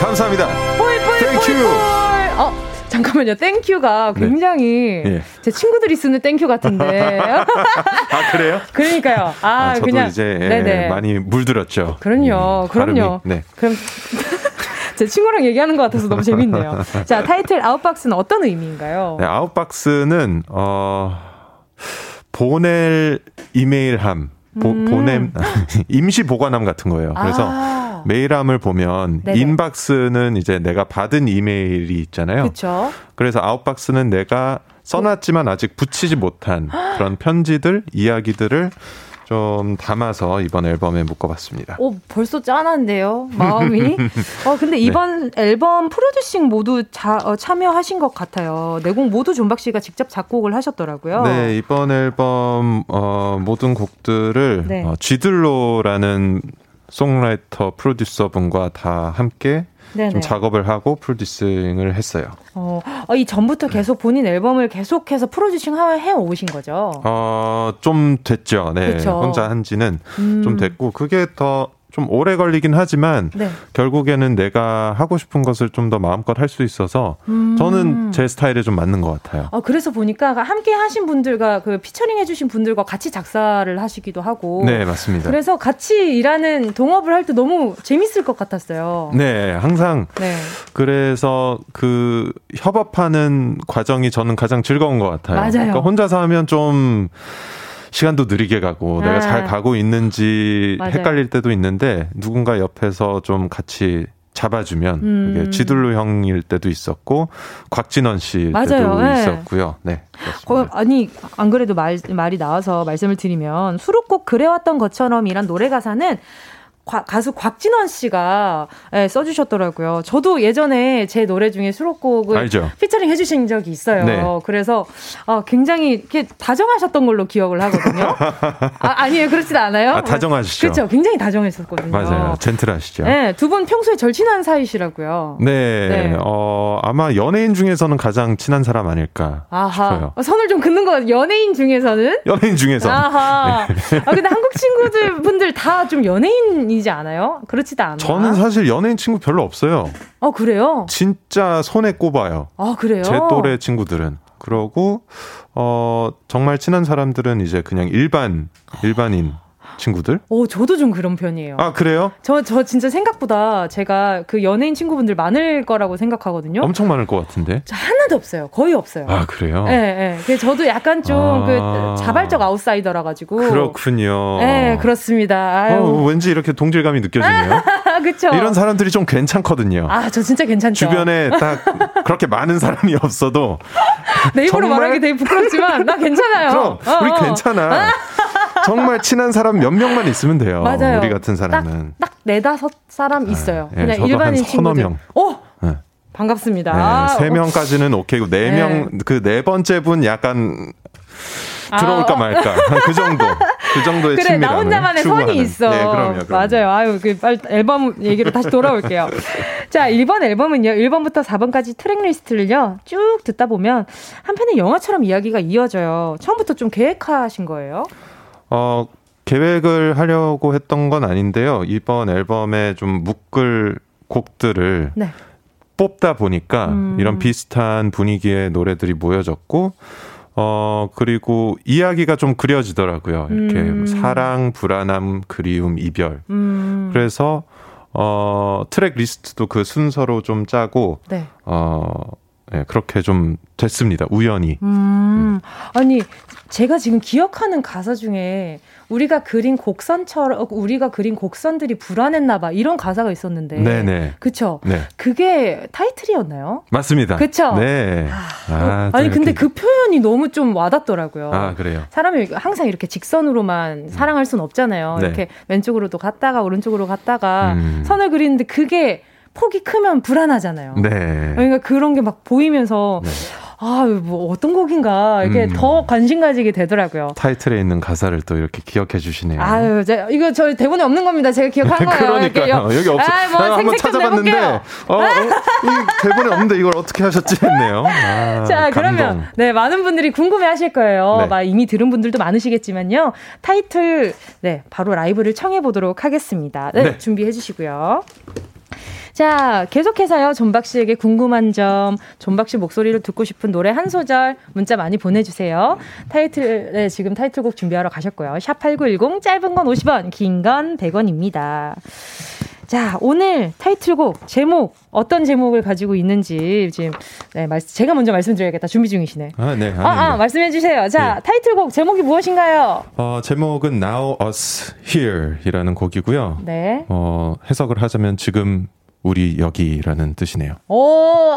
감사합니다. 뽀이 뽀이 Thank 뽀이 뽀이. 잠깐만요. thank you가 굉장히 예. 제 친구들이 쓰는 thank you 같은데. 아, 그래요? 그러니까요. 아, 아, 저도 그냥 이제 예, 네네. 많이 물들었죠. 그럼요. 음, 그럼요. 발음이. 네. 그럼 제 친구랑 얘기하는 것 같아서 너무 재밌네요. 자, 타이틀 outbox는 어떤 의미인가요? 네, outbox는 어 보낼 이메일함, 보, 음. 보냄 임시 보관함 같은 거예요. 그래서 아, 메일함을 보면 네네. inbox는 이제 내가 받은 이메일이 있잖아요. 그쵸. 그래서 outbox는 내가 써놨지만 아직 부치지 못한 그런 편지들, 이야기들을 좀 담아서 이번 앨범에 묶어봤습니다. 오, 벌써 짠한데요, 마음이. 어, 네. 근데 이번 앨범 producing 모두 자, 어, 참여하신 것 같아요. 네곡 모두 존박 씨가 직접 작곡을 하셨더라고요. 네, 이번 앨범 어, 모든 곡들을 네. 어, 쥐들로라는 songwriter 프로듀서 분과 다 함께 네네. 좀 작업을 하고 producing을 했어요. 어, 어, 이 전부터 계속 본인 앨범을 계속해서 프로듀싱 하- 해 오신 거죠? 어, 좀 됐죠. 네. 그쵸. 혼자 한 지는 음. 좀 됐고, 그게 더 좀 오래 걸리긴 하지만, 네. 결국에는 내가 하고 싶은 것을 좀 더 마음껏 할 수 있어서, 음. 저는 제 스타일에 좀 맞는 것 같아요. 어, 그래서 보니까 함께 하신 분들과 그 피처링 해주신 분들과 같이 작사를 하시기도 하고. 네, 맞습니다. 그래서 같이 일하는 동업을 할 때 너무 재밌을 것 같았어요. 네, 항상 네. 그래서 그 협업하는 과정이 저는 가장 즐거운 것 같아요. 맞아요. 그러니까 혼자서 하면 좀 시간도 느리게 가고 네. 내가 잘 가고 있는지 맞아요. 헷갈릴 때도 있는데 누군가 옆에서 좀 같이 잡아주면 음. 그게 지들로 형일 때도 있었고 곽진원 맞아요. 때도 네. 있었고요. 네. 거. 아니 안 그래도 말, 말이 나와서 말씀을 드리면 수록곡 그래왔던 것처럼이란 노래 가사는 과- 가수 곽진원 씨가 예, 써주셨더라고요. 저도 예전에 제 노래 중에 수록곡을 알죠. 피처링 해주신 적이 있어요. 네. 그래서 어, 굉장히 이렇게 다정하셨던 걸로 기억을 하거든요. 아, 아니에요, 그렇진 않아요. 아, 다정하시죠. 그렇죠, 굉장히 다정했었거든요. 맞아요. 젠틀하시죠. 네, 두분 평소에 절친한 사이시라고요. 네. 네. 어, 아마 연예인 중에서는 가장 친한 사람 아닐까 아하. 싶어요. 어, 선을 좀 긋는 것 같아요. 연예인 중에서는 연예인 중에서. 아하. 아, 근데 한국 친구들 분들 다 좀 연예인 이지 않아요? 그렇지도 않아. 저는 사실 연예인 친구 별로 없어요. 어, 그래요? 진짜 손에 꼽아요. 아, 그래요? 제 또래 친구들은. 그러고 어 정말 친한 사람들은 이제 그냥 일반 일반인 친구들? 오, 저도 좀 그런 편이에요. 아, 그래요? 저, 저 진짜 생각보다 제가 그 연예인 친구분들 많을 거라고 생각하거든요. 엄청 많을 것 같은데. 저 하나도 없어요. 거의 없어요. 아, 그래요? 예, 예. 그래서 저도 약간 좀 아. 그 자발적 아웃사이더라 가지고. 그렇군요. 네, 그렇습니다. 아유. 어, 왠지 이렇게 동질감이 느껴지네요. 그쵸. 이런 사람들이 좀 괜찮거든요. 아, 저 진짜 괜찮죠. 주변에 딱 그렇게 많은 사람이 없어도 내 입으로 정말- 말하기 되게 부끄럽지만 나 괜찮아요. 그럼 어, 우리 어. 괜찮아. 정말 친한 사람 몇 명만 있으면 돼요. 맞아요. 우리 같은 사람은. 딱 네다섯 사람 있어요. 예, 그냥 일반인 친구들. 명. 오, 네. 반갑습니다. 네, 아, 세 어. 명까지는 오케이고 네 네. 명그 네 번째 분 약간 들어올까 아, 어. 말까 한그 정도 그 정도의 그래 나 혼자만의 추구하는. 선이 있어. 네, 그럼요, 그럼요. 맞아요. 아유 그 빨리 앨범 얘기로 다시 돌아올게요. 자 1번 앨범은요 1번부터 4번까지 트랙 리스트를요 쭉 듣다 보면 한편의 영화처럼 이야기가 이어져요. 처음부터 좀 계획하신 거예요? 어 계획을 하려고 했던 건 아닌데요. 이번 앨범에 좀 묶을 곡들을 네. 뽑다 보니까 음. 이런 비슷한 분위기의 노래들이 모여졌고 어 그리고 이야기가 좀 그려지더라고요. 이렇게 음. 사랑, 불안함, 그리움, 이별. 음. 그래서 어 트랙 리스트도 그 순서로 좀 짜고 네. 어 네, 그렇게 좀 됐습니다. 우연히. 음, 아니, 제가 지금 기억하는 가사 중에 우리가 그린 곡선처럼, 우리가 그린 곡선들이 불안했나봐. 이런 가사가 있었는데. 네네. 그쵸? 네. 그게 타이틀이었나요? 맞습니다. 그쵸? 네. 아, 또 아니, 근데 이렇게- 그 표현이 너무 좀 와닿더라고요. 아, 그래요. 사람이 항상 이렇게 직선으로만 사랑할 순 없잖아요. 네. 이렇게 왼쪽으로도 갔다가 오른쪽으로 갔다가 음. 선을 그리는데 그게 폭이 크면 불안하잖아요. 네. 그러니까 그런 게 막 보이면서 네. 아, 뭐 어떤 곡인가 이렇게 음. 더 관심 가지게 되더라고요. 타이틀에 있는 가사를 또 이렇게 기억해 주시네요. 아유, 제, 이거 저 대본에 없는 겁니다. 제가 기억한 거예요. 그러니까요. 이렇게 여기 없어. 아, 뭐 아, 한번 찾아봤는데. 어, 어, 이 대본에 없는데 이걸 어떻게 하셨지 했네요. 아, 자, 감동. 그러면 네 많은 분들이 궁금해 하실 거예요. 네. 막 이미 들은 분들도 많으시겠지만요. 타이틀 네 바로 라이브를 청해 보도록 하겠습니다. 네, 네. 준비해 주시고요. 자, 계속해서요. 존박 씨에게 궁금한 점, 존박 씨 목소리를 듣고 싶은 노래 한 소절 문자 많이 보내주세요. 타이틀, 네, 지금 타이틀곡 준비하러 가셨고요. 샵8910, 짧은 건 50원, 긴 건 100원입니다. 자, 오늘 타이틀곡, 제목, 어떤 제목을 가지고 있는지 지금, 네, 말, 제가 먼저 말씀드려야겠다. 준비 중이시네. 아, 네. 아, 아, 아닙니다. 말씀해 주세요. 자, 네. 타이틀곡 제목이 무엇인가요? 어, 제목은 Now Us Here 이라는 곡이고요. 네. 어, 해석을 하자면 지금 우리 여기라는 뜻이네요. 오,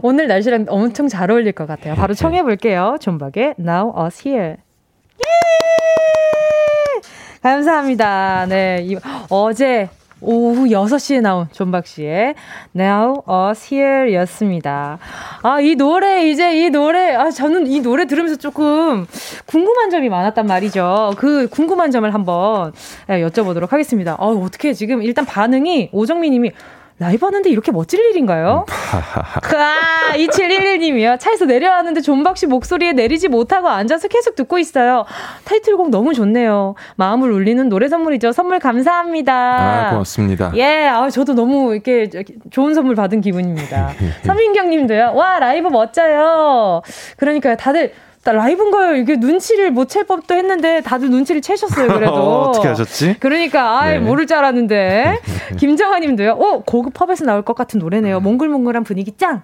오늘 날씨랑 엄청 잘 어울릴 것 같아요. 바로 네. 청해 볼게요. 존박의 Now Us Here. 예! 감사합니다. 네, 이, 어제 오후 6시에 나온 존박 씨의 Now Us Here 였습니다. 아, 이 노래, 이제 이 노래, 아, 저는 이 노래 들으면서 조금 궁금한 점이 많았단 말이죠. 그 궁금한 점을 한번 예, 여쭤보도록 하겠습니다. 아, 어떻게 지금 일단 반응이 오정민 님이 라이브 하는데 이렇게 멋질 일인가요? 아, 2711님이요. 차에서 내려왔는데 존박 씨 목소리에 내리지 못하고 앉아서 계속 듣고 있어요. 타이틀곡 너무 좋네요. 마음을 울리는 노래 선물이죠. 선물 감사합니다. 아, 고맙습니다. 예, 아, 저도 너무 이렇게 좋은 선물 받은 기분입니다. 서민경 님도요. 와, 라이브 멋져요. 그러니까요, 다들 나 라이브인 거예요. 이게 눈치를 못 챌 법도 했는데 다들 눈치를 채셨어요, 그래도. 어 떻게 하셨지? 그러니까, 아이, 네. 모를 줄 알았는데. 김정아 님도요. 오, 고급 펍에서 나올 것 같은 노래네요. 몽글몽글한 분위기 짱.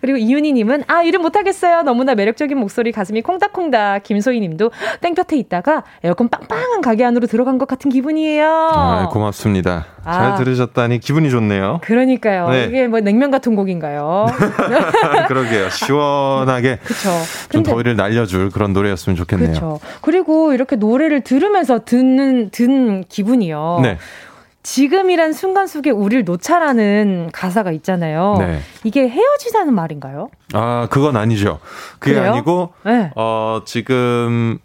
그리고 이윤희 님은, 아, 이름 못하겠어요. 너무나 매력적인 목소리, 가슴이 콩닥콩닥. 김소희 님도 땡볕에 있다가 에어컨 빵빵한 가게 안으로 들어간 것 같은 기분이에요. 아, 고맙습니다. 아. 잘 들으셨다니 기분이 좋네요. 그러니까요. 네. 이게 뭐 냉면 같은 곡인가요? 그러게요. 시원하게. 좀 더위를 날려 줄 그런 노래였으면 좋겠네요. 그렇죠. 그리고 이렇게 노래를 들으면서 듣는 든 기분이요. 네. 지금이란 순간 속에 우릴 놓자라는 가사가 있잖아요. 네. 이게 헤어지자는 말인가요? 아, 그건 아니죠. 그게 그래요? 아니고, 네. 어, 지금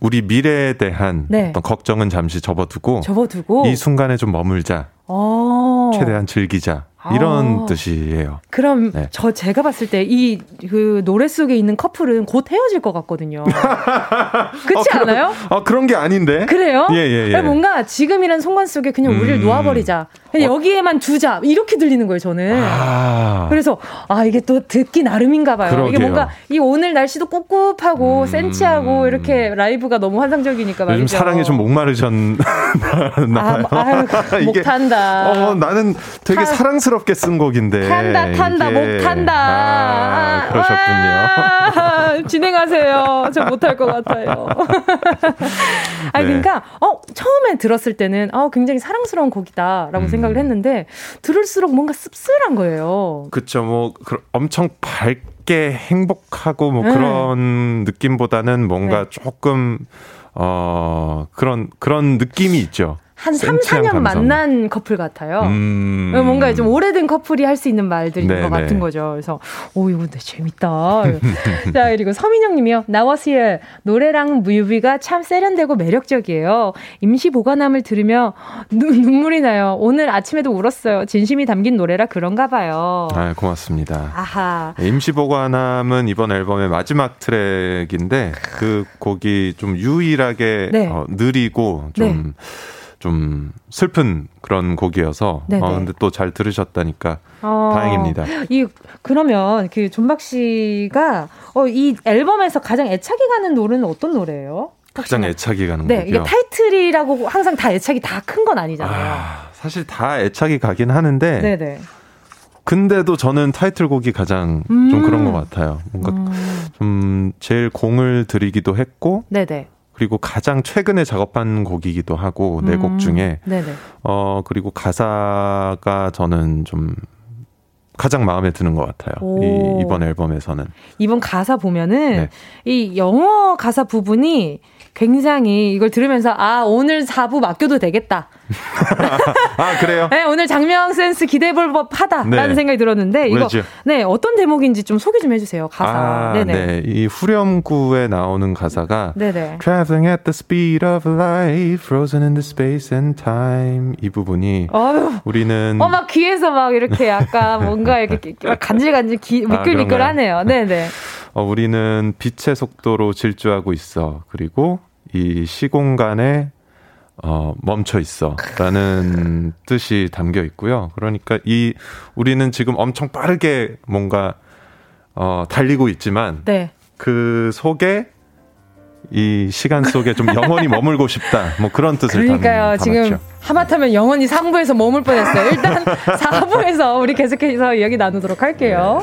우리 미래에 대한 네. 어떤 걱정은 잠시 접어두고, 접어두고. 이 순간에 좀 머물자, 어. 최대한 즐기자, 이런 아. 뜻이에요. 그럼 네. 저 제가 봤을 때 이 그 노래 속에 있는 커플은 곧 헤어질 것 같거든요. 그렇지 어, 않아요? 아, 그런 게 아닌데? 그래요? 예, 예, 예. 아니, 뭔가 지금이란 순간 속에 그냥 우리를 음. 놓아버리자. 여기에만 두자 이렇게 들리는 거예요 저는. 아. 그래서 아 이게 또 듣기 나름인가 봐요. 이게 그러게요. 뭔가 이 오늘 날씨도 꿉꿉하고 음. 센치하고 이렇게 라이브가 너무 환상적이니까 말이죠. 요즘 사랑에 좀 목마르셨나 아, 봐요. 아유, 목 탄다. 어, 나는 되게 탄- 사랑스럽게 쓴 곡인데. 탄다 탄다 이게- 목 탄다. 아, 그러셨군요. 아, 진행하세요. 저 못할 것 같아요. 아 네. 그러니까 어 처음에 들었을 때는 어 굉장히 사랑스러운 곡이다라고 음. 생각 을 했는데 들을수록 뭔가 씁쓸한 거예요. 그쵸, 뭐, 그- 엄청 밝게 행복하고 뭐 네. 그런 느낌보다는 뭔가 네. 조금, 어, 그런, 그런 느낌이 있죠. 한 3, 센치한 4년 감성. 만난 커플 같아요. 음. 뭔가 좀 오래된 커플이 할 수 있는 말들인 네, 것 네. 같은 거죠. 그래서 오 이거 근데 재밌다. 자 그리고 서민영 님이요. 나와스의 노래랑 뮤비가 참 세련되고 매력적이에요. 임시 보관함을 들으며 눈, 눈물이 나요. 오늘 아침에도 울었어요. 진심이 담긴 노래라 그런가 봐요. 아, 고맙습니다. 아하. 임시 보관함은 이번 앨범의 마지막 트랙인데 그 곡이 좀 유일하게 네. 어, 느리고 좀, 좀 슬픈 그런 곡이어서 네네. 어, 근데 또 잘 들으셨다니까 어, 다행입니다. 이 그러면 그 존박 씨가 어, 이 앨범에서 가장 애착이 가는 노래는 어떤 노래예요? 가장 애착이 가는 네, 이게 곡이요. 타이틀이라고 항상 다 애착이 다 큰 건 아니잖아요. 아, 사실 다 애착이 가긴 하는데 네네. 근데도 저는 타이틀곡이 가장 음. 좀 그런 것 같아요. 뭔가 음, 좀 제일 공을 들이기도 했고 네네. 그리고 가장 최근에 작업한 곡이기도 하고 네곡 음, 중에 네네. 어 그리고 가사가 저는 좀 가장 마음에 드는 것 같아요. 오. 이, 이번 앨범에서는 이번 가사 보면은 네. 이 영어 가사 부분이 굉장히 이걸 들으면서 아 오늘 4부 맡겨도 되겠다. 아 그래요? 네, 오늘 장명 센스 기대볼 법하다라는 네. 생각이 들었는데 이거 왜죠? 네 어떤 대목인지 좀 소개 좀 해주세요 가사. 아, 네네. 네. 이 후렴구에 나오는 가사가 네네. Traveling at the speed of light, frozen in the space and time. 이 부분이 어휴. 우리는 어, 막 귀에서 막 이렇게 약간 뭔가 이렇게 막 간질간질 기, 아, 미끌미끌하네요. 네네. 어, 우리는 빛의 속도로 질주하고 있어. 그리고 이 시공간에 어, 멈춰 있어. 라는 뜻이 담겨 있고요. 그러니까 이, 우리는 지금 엄청 빠르게 뭔가, 어, 달리고 있지만, 네. 그 속에 이 시간 속에 좀 영원히 머물고 싶다. 뭐 그런 뜻을 그러니까요. 담, 지금. 하마터면 영원히 3부에서 머물 뻔했어요. 일단 4부에서 우리 계속해서 이야기 나누도록 할게요.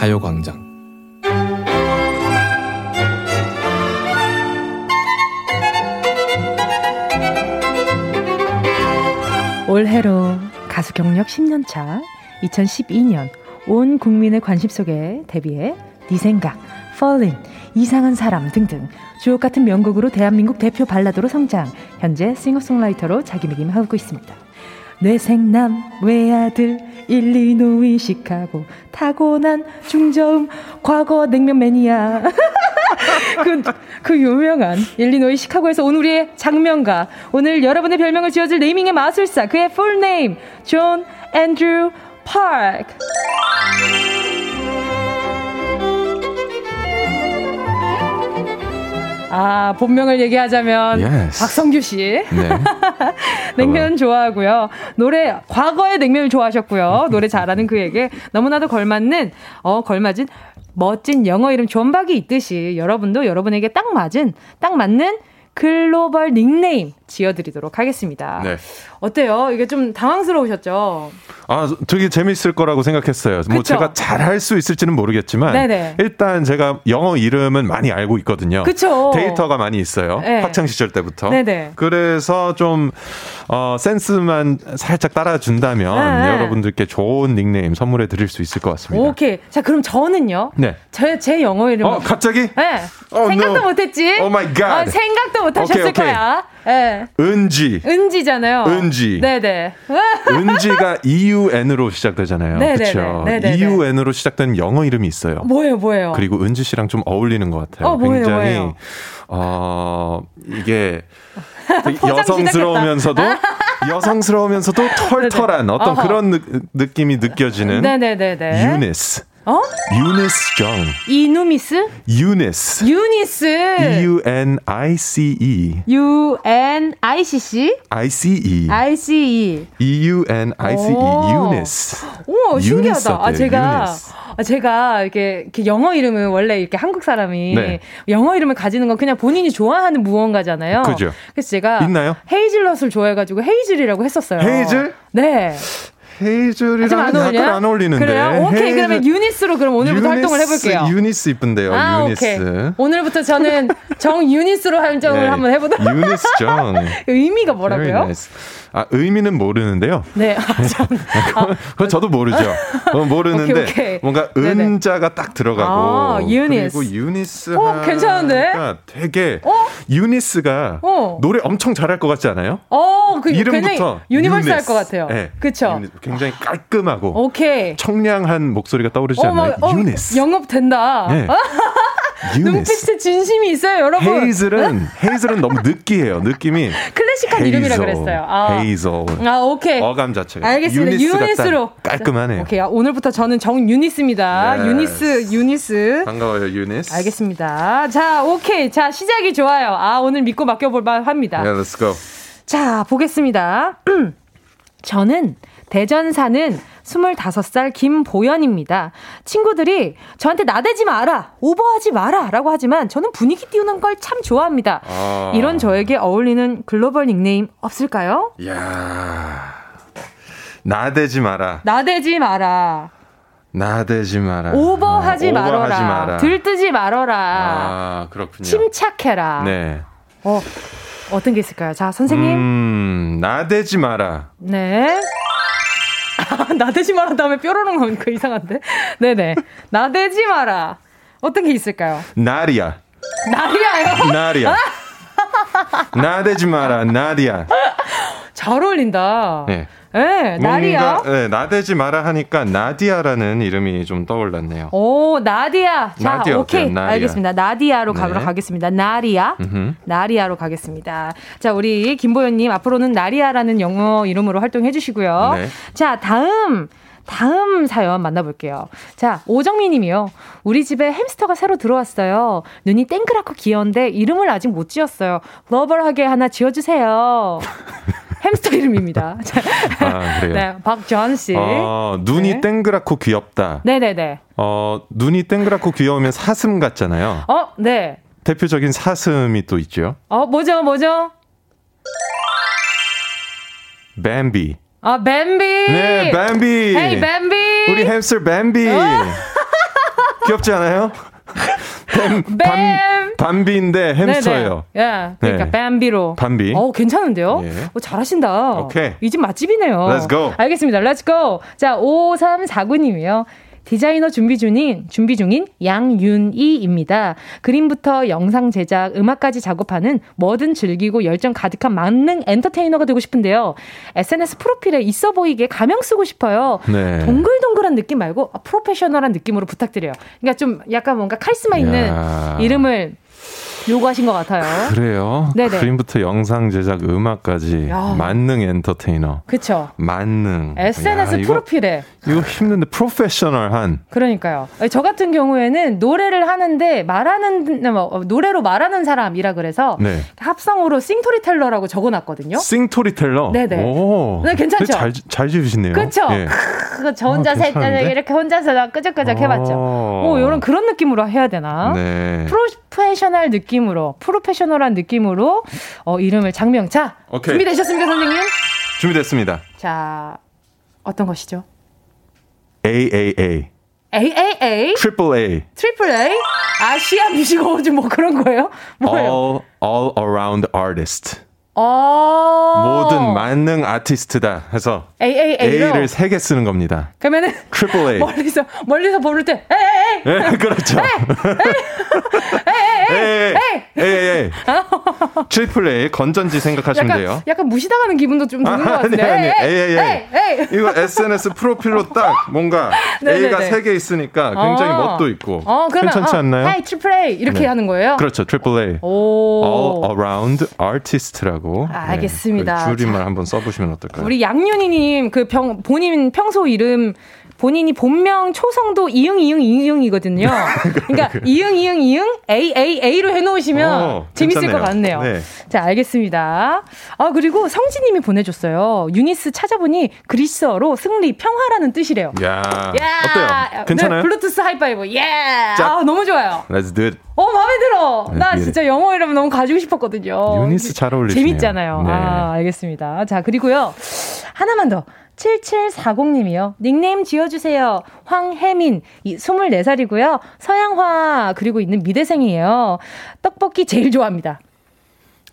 가요광장. 올해로 가수 경력 10년 차 2012년 온 국민의 관심 속에 데뷔해 네 생각, Fallin, 이상한 사람 등등 주옥 같은 명곡으로 대한민국 대표 발라드로 성장 현재 싱어송라이터로 자기매김하고 있습니다. 뇌섹남 외아들 일리노이 시카고 타고난 중저음 과거 냉면 매니아 그, 그 유명한 일리노이 시카고에서 온 우리의 작명가. 오늘 여러분의 별명을 지어줄 naming의 마술사 그의 full name 존 앤드루 파크 아 본명을 얘기하자면 Yes. 박성규 씨 네. 냉면 좋아하고요. 노래 과거의 냉면을 좋아하셨고요. 노래 잘하는 그에게 너무나도 걸맞는 어 걸맞은 멋진 영어 이름 존박이 있듯이 여러분도 여러분에게 딱 맞은 딱 맞는 글로벌 닉네임 지어드리도록 하겠습니다. 네. 어때요? 이게 좀 당황스러우셨죠? 아, 되게 재밌을 거라고 생각했어요. 뭐 그쵸? 제가 잘 할 수 있을지는 모르겠지만 네네. 일단 제가 영어 이름은 많이 알고 있거든요. 그쵸? 데이터가 많이 있어요. 네. 학창 시절 때부터. 네네. 그래서 좀 어, 센스만 살짝 따라준다면 네. 여러분들께 좋은 닉네임 선물해 드릴 수 있을 것 같습니다. 오케이. 자, 그럼 저는요. 네. 제, 제 영어 이름. 어, 갑자기? 네. Oh, 생각도 no. 못했지? My God. 어, 생각도 못하셨을. 거야. 예. 은지. 은지잖아요. 은지. 네네. 은지가 EUN으로 시작되잖아요. 그렇죠. EUN으로 시작되는 영어 이름이 있어요. 뭐예요, 뭐예요? 그리고 은지 씨랑 좀 어울리는 것 같아요. 어, 뭐예요, 굉장히 뭐예요? 어 이게 여성스러우면서도 여성스러우면서도 털털한 어떤. 그런 느, 느낌이 느껴지는 네네네네. 유니스. 어? 유니스 정. 이누미스? 유니스. 유니스. E U N I C E. U-N-I-C-C? I C E. I-C-E. E U N I C E. 오. 유니스. 오, 신기하다. 아? 제가, 유니스. 아, 제가 이렇게, 이렇게 영어 이름을 원래 이렇게 한국 사람이 네. 영어 이름을 가지는 건 그냥 본인이 좋아하는 무언가잖아요. 그죠. 그래서 제가 있나요? 헤이즐넛을 좋아해가지고 헤이즐이라고 했었어요. 헤이즐? 네. 헤이즐이랑 좀안 약간? 안 어울리는데. 그래요? 오케이. 헤이즐- 그러면 유니스로 그럼 오늘부터 활동을 유니스, 해볼게요. 유니스 이쁜데요. 아, 유니스. 오케이. 오늘부터 저는 정 유니스로 활동을 네, 한번 해보도록 유니스 정. 의미가 뭐라고요? 아, 의미는 모르는데요. 네. 아, 참. 그건 저도 모르죠. 어, 모르는데 오케이, 오케이. 뭔가 네네. 은자가 딱 들어가고 아, 유니스. 그리고 유니스 어, 괜찮은데? 되게 어? 유니스가 어. 노래 엄청 잘할 것 같지 않아요? 어, 그 이름부터 universal할. 것 같아요. 네? 유니스. 굉장히 깔끔하고 오케이. 청량한 목소리가 떠오르지 어, 않나요? 막, 어, 유니스. 영업 된다. 네. 유니스. 눈빛에 진심이 있어요, 여러분. 헤이즐은 헤이즐은 너무 느끼해요. 느낌이 클래식한 이름이라 그랬어요. 아. 헤이즐. 아, 오케이. 어감 자체가 알겠습니다. 유니스로. 딱 깔끔하네요. 오케이. 아, 오늘부터 저는 정유니스입니다. Yes. 유니스, 유니스. 반가워요, 유니스. 알겠습니다. 자, 오케이. 자, 시작이 좋아요. 아, 오늘 믿고 맡겨 볼 만 합니다. Yeah, let's go. 자, 보겠습니다. 저는 대전 사는 25살 김보연입니다. 친구들이 저한테 나대지 마라, 오버하지 마라 라고 하지만 저는 분위기 띄우는 걸 참 좋아합니다. 아. 이런 저에게 어울리는 글로벌 닉네임 없을까요? 야 나대지 마라. 나대지 마라, 나대지 마라. 오버하지 어, 말어라, 오버하지 마라. 들뜨지 말어라, 아, 그렇군요. 침착해라. 네. 어, 어떤 게 있을까요? 자, 선생님. 음, 나대지 마라. 네. 아, 나대지 마라 다음에 뾰로롱 나오니까 이상한데? 네네. 나대지 마라. 어떤 게 있을까요? 나리야. 나리야요? 나리야. 나대지 마라. 나리야. 잘 어울린다. 네. 네. 뭔가, 네, 나대지 마라 하니까 나디아라는 이름이 좀 떠올랐네요. 오, 나디아. 자, 나디아 오케이. 나디아. 알겠습니다. 나디아로 네. 가도록 하겠습니다. 나리아. 음흠. 나리아로 가겠습니다. 자, 우리 김보현님 앞으로는 나리아라는 영어 이름으로 활동해 주시고요. 네. 자, 다음. 다음 사연 만나볼게요. 자, 오정미 님이요. 우리 집에 햄스터가 새로 들어왔어요. 눈이 땡그랗고 귀여운데 이름을 아직 못 지었어요. 러벌하게 하나 지어주세요. 햄스터 이름입니다. 자, 아, 그래요? 네, 박전 씨. 어, 눈이 네. 땡그랗고 귀엽다. 네네네. 어, 눈이 땡그랗고 귀여우면 사슴 같잖아요. 어, 네. 대표적인 사슴이 또 있죠. 어, 뭐죠, 뭐죠? 뱀비. 아, 뱀비. 네, 뱀비. 헤이, 뱀비. 우리 햄스터 뱀비. 귀엽지 않아요? 뱀, 뱀. 밤, 밤비인데 햄스터예요. 예, 그러니까 네. 뱀비로. 밤비. 어, 괜찮은데요? 예. 어, 잘하신다. 오케이. 이 집 맛집이네요. Let's go. 알겠습니다. Let's go. 자, 5349님이요. 디자이너 준비 중인, 준비 중인 양윤이입니다. 그림부터 영상 제작, 음악까지 작업하는 뭐든 즐기고 열정 가득한 만능 엔터테이너가 되고 싶은데요. SNS 프로필에 있어 보이게 가명 쓰고 싶어요. 네. 동글동글한 느낌 말고 아, 프로페셔널한 느낌으로 부탁드려요. 그러니까 좀 약간 뭔가 카리스마 있는 야. 이름을 요구하신 것 같아요. 그래요? 네네. 그림부터 영상 제작, 음악까지 야. 만능 엔터테이너. 그쵸? 만능. SNS 야, 이거, 프로필에. 이거 힘든데 프로페셔널한. 그러니까요. 저 같은 경우에는 노래를 하는데 말하는 뭐, 노래로 말하는 사람이라 그래서 네. 합성어로 싱토리텔러라고 적어놨거든요. 싱토리텔러. 네네. 오. 네, 괜찮죠? 잘, 잘 지으시네요. 그렇죠. 예. 저 혼자 어, 세, 괜찮은데? 이렇게 혼자서 나 끄적끄적 해봤죠. 어. 뭐 이런 그런 느낌으로 해야 되나? 네. 프로페셔널 느낌 으로 프로페셔널한 느낌으로 어, 이름을 작명. 자 오케이. 준비되셨습니까, 선생님? 준비됐습니다. 자 어떤 것이죠? AAA. AAA, Triple A. triple A, 아시아 뮤직 어워즈 뭐 그런 거예요? 뭐예요? All, all around artist. 어. 모든 만능 아티스트다 해서 A A. A를 세 개 쓰는 겁니다. 그러면은 triple A. 멀리서 멀리서 부를 때 에이 에이 예, 그렇죠. A, A, A, triple A 건전지 생각하시면 돼요. 약간 무시당하는 기분도 좀 드는 것 아니, 같은데. 아니, 에이, 에이, 에이, 에이, 에이. 이거 SNS 프로필로 딱 뭔가 네네네. A가 세 개 있으니까 굉장히 어. 멋도 있고 어, 그러면 괜찮지 어, 않나요? 헤이 triple A 이렇게 네. 하는 거예요? 그렇죠, triple A. 오. All Around Artist라고. 알겠습니다. 그 줄임말 한번 써보시면 어떨까요? 우리 양윤희님 그 병, 본인 평소 이름 본인이 본명 초성도 이응 이응 이응이거든요. 그러니까 이응 이응 이응 A A A로 해놓으시면 어, 재밌을 괜찮네요. 것 같네요. 네. 자 알겠습니다. 아 그리고 성진님이 보내줬어요. 유니스 찾아보니 그리스어로 승리 평화라는 뜻이래요. 야, 야, 어때요? 괜찮아요? 네, 블루투스 하이파이브. 예. 짝. 아 너무 좋아요. Let's do it. 어 마음에 들어. 네, 나 예. 진짜 영어 이름 너무 가지고 싶었거든요. 유니스 잘 어울리시네요. 재밌잖아요. 네. 아, 알겠습니다. 자, 그리고요. 하나만 더. 7740님이요. 닉네임 지어주세요. 황혜민. 이 24살이고요. 서양화 그리고 있는 미대생이에요. 떡볶이 제일 좋아합니다.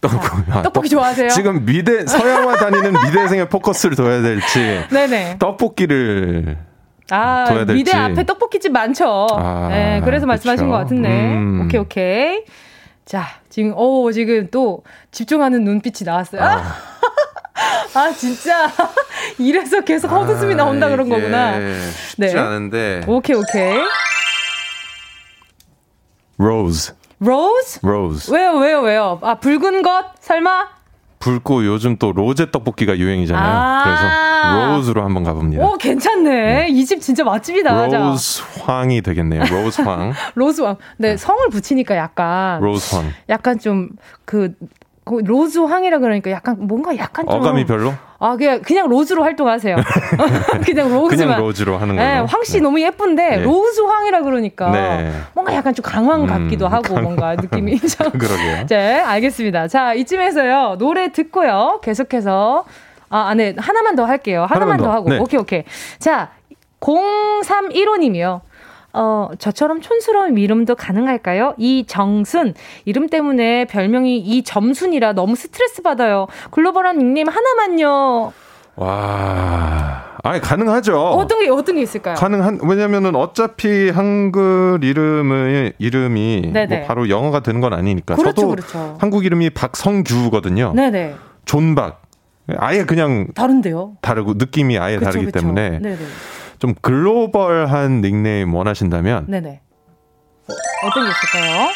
떡볶이, 아, 떡볶이 떡- 좋아하세요? 지금 미대 서양화 다니는 미대생의 포커스를 둬야 될지 네네. 떡볶이를 아, 둬야 될지. 미대 앞에 떡볶이집 많죠. 아, 네, 그래서 말씀하신 그쵸. 것 같은데. 음. 오케이, 오케이. 자, 지금, 오, 지금 또 집중하는 눈빛이 나왔어요. 아, 진짜. 이래서 계속 헛웃음이 나온다 그런 아, 이게 거구나. 쉽지 네. 않은데. 오케이, 오케이. 로즈, 로즈? 로즈. 왜요, 왜요, 왜요? 아, 붉은 것? 설마? 붉고 요즘 또 로제 떡볶이가 유행이잖아요. 아. 그래서 로즈로 한번 가봅니다. 오, 괜찮네. 이집 진짜 맛집이다. 자, 로즈 황이 되겠네요. 로즈 황. 로즈 황. 네, 성을 붙이니까 약간. 로즈 황. 약간 좀, 그, 그 로즈 황이라 그러니까 약간 뭔가 약간 좀 어감이 별로? 아 그냥 그냥 로즈로 활동하세요. 그냥 로즈만. 그냥 로즈로 하는 걸로. 네, 황씨 너무 예쁜데 네. 로즈 황이라 그러니까 네. 뭔가 약간 좀 강황 음, 같기도 하고 강황. 뭔가 느낌이 좀. 그러게요. 네, 알겠습니다. 자 이쯤에서요 노래 듣고요 계속해서 아, 네 하나만 더 할게요. 하나만, 하나만 더 더. 하고 네. 오케이 오케이. 자 0315님이요. 어, 저처럼 촌스러운 이름도 가능할까요? 이정순. 이름 때문에 별명이 이점순이라 너무 스트레스 받아요. 글로벌한 닉네임 하나만요. 와. 아니, 가능하죠. 어떤 게, 어떤 게 있을까요? 가능한, 왜냐면은 어차피 한글 이름의, 이름이. 뭐 바로 영어가 되는 건 아니니까. 그렇죠, 저도 그렇죠. 한국 이름이 박성규거든요. 네네. 존박. 아예 그냥 다른데요? 다르고 느낌이 아예 그쵸, 다르기 그쵸. 때문에 네네. 좀 글로벌한 닉네임 원하신다면 네네. 어, 어떤 게 있을까요?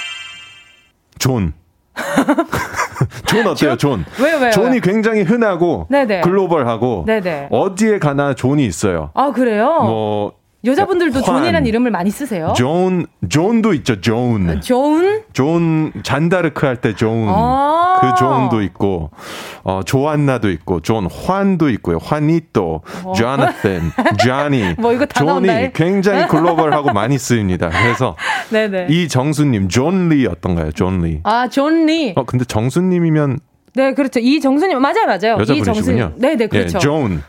존. 존 어때요, 존? 왜요, 왜요? 존이 왜요? 굉장히 흔하고 네네. 글로벌하고 네네. 어디에 가나 존이 있어요. 아, 그래요? 뭐 여자분들도 환, 존이라는 이름을 많이 쓰세요? 존, 존도 있죠, 존. 존? 존, 잔다르크 할 때 존. 아. 그 존도 있고, 어, 조안나도 있고, 존, 환도 있고요. 환이또, 조나탄. 어. 뭐 이거 다 나온다, 이. 존이 굉장히 글로벌하고 많이 쓰입니다. 그래서 네네. 이 정수님, 존 리 어떤가요? 존 리. 아, 존 리. 어, 근데 정수님이면 네, 그렇죠. 이 정수님. 맞아요, 맞아요. 여자분이시군요. 이 정수님. 네 네, 그렇죠. 예, 존.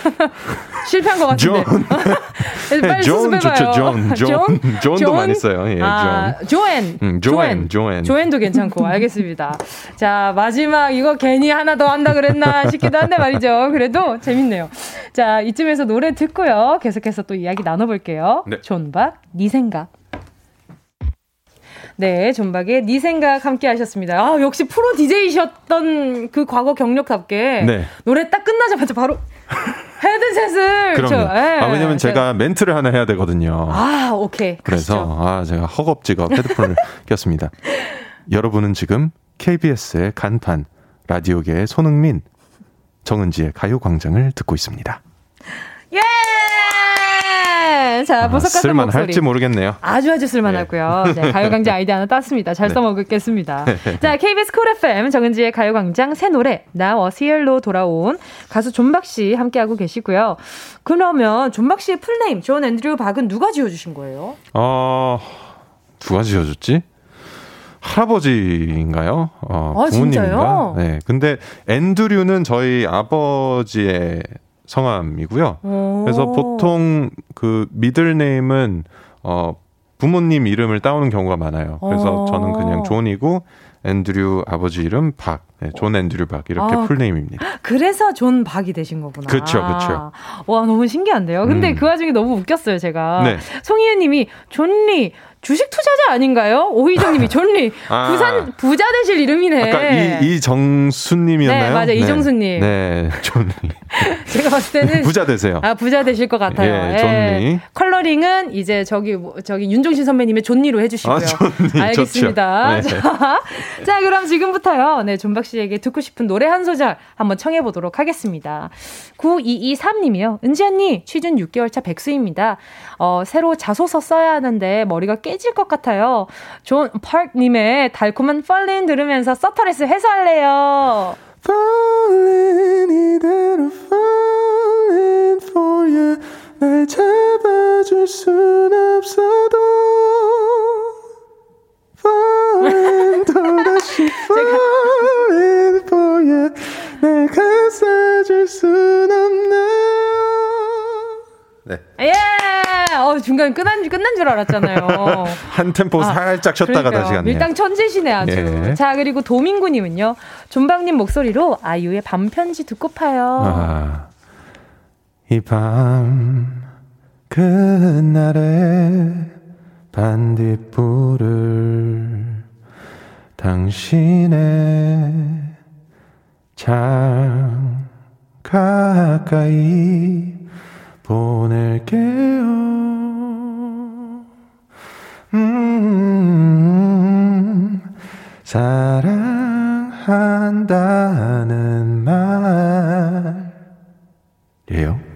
실패한 것 같은데. 존. 빨리 존. 좋죠, 존. 존. 존도 많이 써요. 예, 아, 조엔. 음, 조엔, 조엔. 조엔도 괜찮고, 알겠습니다. 자, 마지막 이거 괜히 하나 더 한다 그랬나 싶기도 한데 말이죠. 그래도 재밌네요. 자, 이쯤에서 노래 듣고요. 계속해서 또 이야기 나눠볼게요. 네. 존박, 네 생각. 네, 존박의 네 생각 함께 하셨습니다. 아, 역시 프로 DJ이셨던 그 과거 경력답게 네. 노래 딱 끝나자마자 바로 헤드셋을 그럼요. 저, 예, 아, 왜냐면 제가 멘트를 하나 해야 되거든요. 아, 오케이. 그래서 가시죠. 아 제가 허겁지겁 헤드폰을 꼈습니다. 여러분은 지금 KBS의 간판 라디오계의 손흥민 정은지의 가요광장을 듣고 있습니다. 예! 자, 아, 보석 같은 쓸만할지 목소리. 모르겠네요. 아주 아주 쓸만하고요. 네, 가요광장 아이디 하나 땄습니다. 잘 네. 써먹겠습니다. 자, KBS 쿨 FM 정은지의 가요광장 새 노래 Now a Ciel로 돌아온 가수 존박 씨 함께하고 계시고요. 그러면 존박 씨의 full name 존 앤드류 박은 누가 지어주신 거예요? 어 누가 지어줬지? 할아버지인가요? 어, 아, 부모님인가? 진짜요? 네. 근데 앤드류는 저희 아버지의 성함이고요. 오. 그래서 보통 그 middle name은 어 부모님 이름을 따오는 경우가 많아요. 그래서 어. 저는 그냥 존이고 앤드류 아버지 이름 박, 네, 존 앤드류 박 이렇게 아, full name입니다. 그래서 존 박이 되신 거구나. 그쵸, 그쵸. 와, 너무 신기한데요. 근데 음. 그 와중에 너무 웃겼어요, 제가. 네. 송희연 님이 존리 주식 투자자 아닌가요? 오희정 님이 존리 아. 부산 부자 되실 이름이네. 아까 이 이정수님이었나요? 네, 맞아요. 이정수님. 네, 존리. 제가 봤을 때는 부자 되세요. 아, 부자 되실 것 같아요. 예, 존리. 컬러링은 이제 저기 뭐- 저기 윤종신 선배님의 좋니로 해 주시고요. 아, 좋니 알겠습니다. 네. 자, 자, 그럼 지금부터요. 네, 존박 씨에게 듣고 싶은 노래 한 소절 한번 청해 보도록 하겠습니다. 9223 님이요. 은지 언니, 취준 6개월 차 백수입니다. 어, 새로 자소서 써야 하는데 머리가 깨질 것 같아요. 존박 님의 달콤한 falling 들으면서 서터레스 해소할래요. Falling 이대로 falling for you 날 잡아줄 순 없어도 falling 또다시 falling for you 날 감싸줄 순 없나요 네. 예! 어, 중간에 끝난, 끝난 줄 알았잖아요. 한 템포 살짝 쉬었다가. 다시 갔네요. 밀당 천재시네 아주. 예. 자 그리고 도민구님은요. 존박님 목소리로 아이유의 밤편지 듣고파요. 아, 이밤 그날의 반딧불을 당신의 창 가까이 보낼게요. 음, 사랑한다는 말이에요.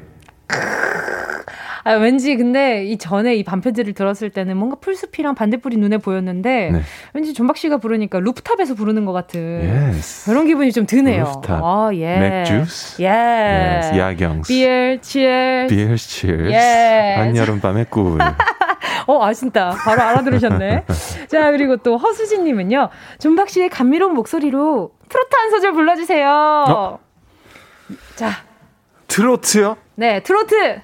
아, 왠지 근데 이 전에 이 밤편지를 들었을 때는 뭔가 풀숲이랑 반딧불이 눈에 보였는데 네. 왠지 존박 씨가 부르니까 rooftop에서 부르는 것 같은 Yes. 그런 기분이 좀 드네요. 루프탑. 아, 예. 맥주스. 예. Yes. 야경스. Beer, cheer. Beers, cheers. Yes. 한여름 밤의 꿀. 어, 아신다. 바로 알아들으셨네. 자, 그리고 또 허수진님은요. 존박 씨의 감미로운 목소리로 트로트 한 소절 불러주세요. 어? 자, 트로트요? 네, 트로트.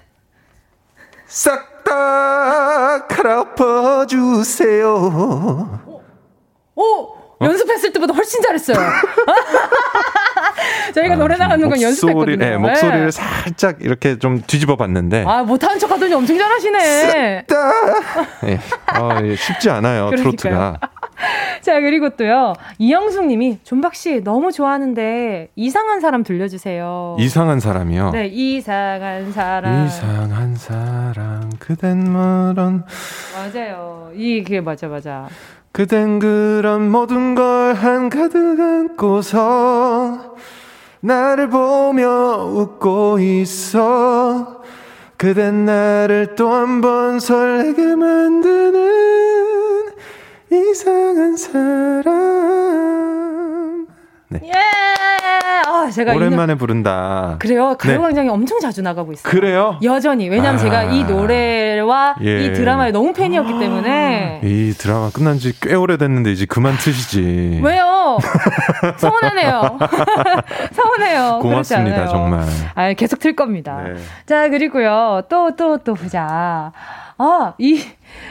싹 다 갈아퍼주세요. 오! 연습했을 때보다 훨씬 잘했어요. 저희가 노래 나가는 건 연습했거든요. 네, 목소리를 네. 살짝 이렇게 좀 뒤집어 봤는데. 아, 못하는 척 하더니 엄청 잘하시네. 예. 아, 예, 쉽지 않아요, 그러니까요. 트로트가. 자, 그리고 또요. 이영숙 님이 존박 씨 너무 좋아하는데 이상한 사람 들려주세요. 이상한 사람이요. 네, 이상한 사람. 이상한 사람, 그댄 멀은, 맞아요. 이게 맞아, 맞아. 그댄 그런 모든 걸 한가득 안고서 나를 보며 웃고 있어. 그댄 나를 또 한 번 설레게 만드는 이상한 사람. 네. 예! 아, 제가 오랜만에 부른다. 그래요. 네. 가요광장에 엄청 자주 나가고 있어요. 그래요? 여전히. 왜냐면 아. 제가 이 노래와 예. 이 드라마에 너무 팬이었기 때문에. 이 드라마 끝난 지 꽤 오래됐는데 이제 그만 트시지. 왜요? 서운하네요. 서운해요. 고맙습니다. 정말. 아, 계속 틀 겁니다. 네. 자, 그리고요. 또, 또, 또 보자. 아, 이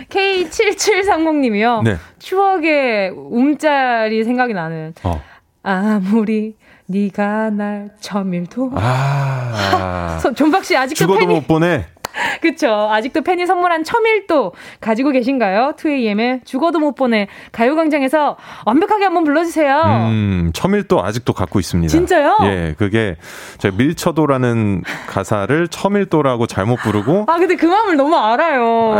K7730님이요. 네. 추억의 움짤이 생각이 나는. 어. 아무리 네가 날 처밀도. 아. 서- 존박 씨 아직도 죽어도 팬이 못 보내. 그쵸. 아직도 팬이 선물한 첨일도 가지고 계신가요? 2AM의 죽어도 못 보내 가요광장에서 완벽하게 한번 불러주세요. 음, 첨일도 아직도 갖고 있습니다. 진짜요? 예, 그게 제가 밀쳐도라는 가사를 첨일도라고 잘못 부르고 아, 근데 그 마음을 너무 알아요.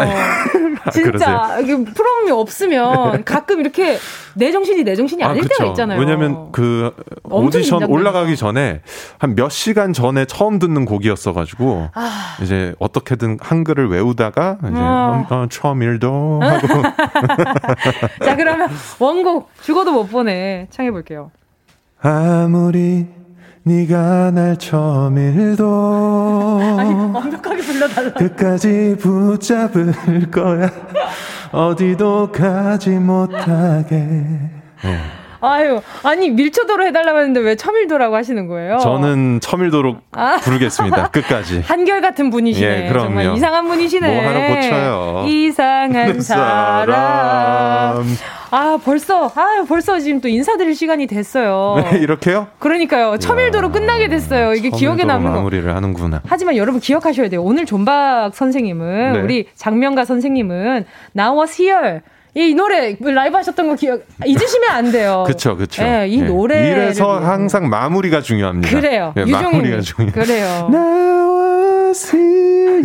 진짜. 그러세요? 이게 프로그램이 없으면 가끔 이렇게 내 정신이 내 정신이 아닐 때가 있잖아요. 왜냐면 그 오디션. 올라가기 전에 한 몇 시간 전에 처음 듣는 곡이었어 가지고 아. 이제 어떻게든 한글을 외우다가 이제 아. 어, 첨일도 하고 자, 그러면 원곡 죽어도 못 보내 청해볼게요. 아무리 네가 날 첨일도 아니, 완벽하게 불러달라. 끝까지 붙잡을 거야 어디도 가지 못하게 네. 아유, 아니 밀초도로 해달라고 했는데 왜 첨일도라고 하시는 거예요? 저는 첨일도로 아. 부르겠습니다. 끝까지. 한결 같은 분이시네. 예, 그럼요. 정말 이상한 분이시네. 뭐 하나 고쳐요. 이상한 사람. 아, 벌써, 아, 벌써 지금 또 인사드릴 시간이 됐어요. 네, 이렇게요? 그러니까요. 첨일도로 끝나게 됐어요. 이게 기억에 남는 거. 마무리를 하는구나. 하지만 여러분 기억하셔야 돼요. 오늘 존박 선생님은 네. 우리 작명가 선생님은 Now Us Here 이 노래 라이브 하셨던 거 기억 잊으시면 안 돼요. 그쵸, 그쵸. 예, 이 예. 노래 이래서 항상 마무리가 중요합니다. 그래요. 예, 유종의 마무리가 중요해요. 그래요.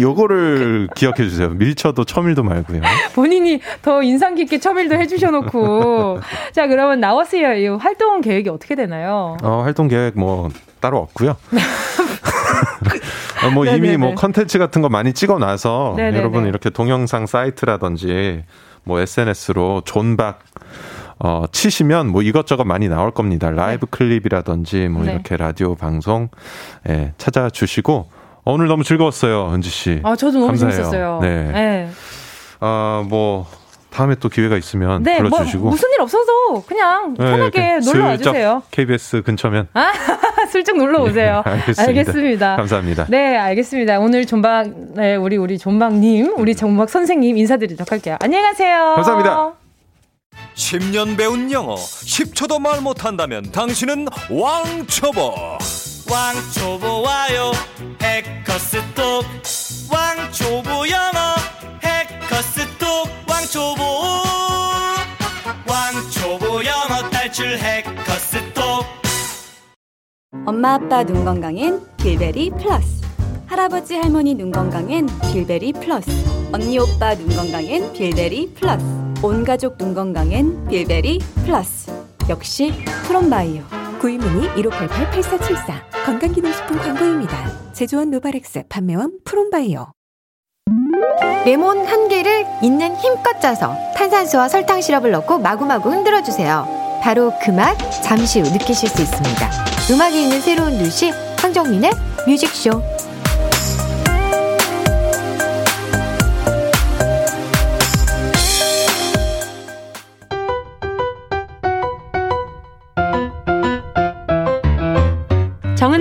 요거를 기억해 주세요. 밀쳐도 첨일도 말고요. 본인이 더 인상 깊게 첨일도 해주셔놓고 자 그러면 Here 이 활동 계획이 어떻게 되나요? 어, 활동 계획 뭐 따로 없고요. 어, 뭐 네네네. 이미 뭐 컨텐츠 같은 거 많이 찍어 놔서 네네네. 여러분 이렇게 동영상 사이트라든지 뭐 SNS로 존박 어, 치시면 뭐 이것저것 많이 나올 겁니다. 라이브 클립이라든지 뭐 네. 이렇게 라디오 방송 예, 찾아주시고 어, 오늘 너무 즐거웠어요, 은지 씨. 아 저도 너무 감사해요. 재밌었어요. 네. 네. 아, 뭐 다음에 또 기회가 있으면 네, 뭐 불러주시고. 무슨 일 없어도 그냥 네, 편하게 이렇게 놀러 와주세요. KBS 근처면 아, 슬쩍 놀러 오세요. 네, 알겠습니다. 알겠습니다. 감사합니다. 네, 알겠습니다. 오늘 존박, 네, 우리, 우리 존박님, 우리 존박 선생님 인사드리도록 할게요. 안녕히 가세요. 감사합니다. 10년 배운 영어 10초도 말 못한다면 당신은 왕초보 왕초보 와요 해커스톡 왕초보 영어 해커스톡 왕초보. 왕초보 영어 탈출 해커스톡 엄마 아빠 눈 건강엔 빌베리 플러스. 할아버지 할머니 눈 건강엔 빌베리 플러스. 언니 오빠 눈 건강엔 빌베리 플러스. 온 가족 눈 건강엔 빌베리 플러스. 역시 프롬바이오. 구입문의 1588-8474 건강기능식품 광고입니다. 제조원 노바렉스 판매원 프롬바이오 레몬 한 개를 있는 힘껏 짜서 탄산수와 설탕 시럽을 넣고 마구마구 흔들어 주세요. 바로 그 맛 잠시 후 느끼실 수 있습니다. 음악이 있는 새로운 뉴시 황정민의 뮤직쇼.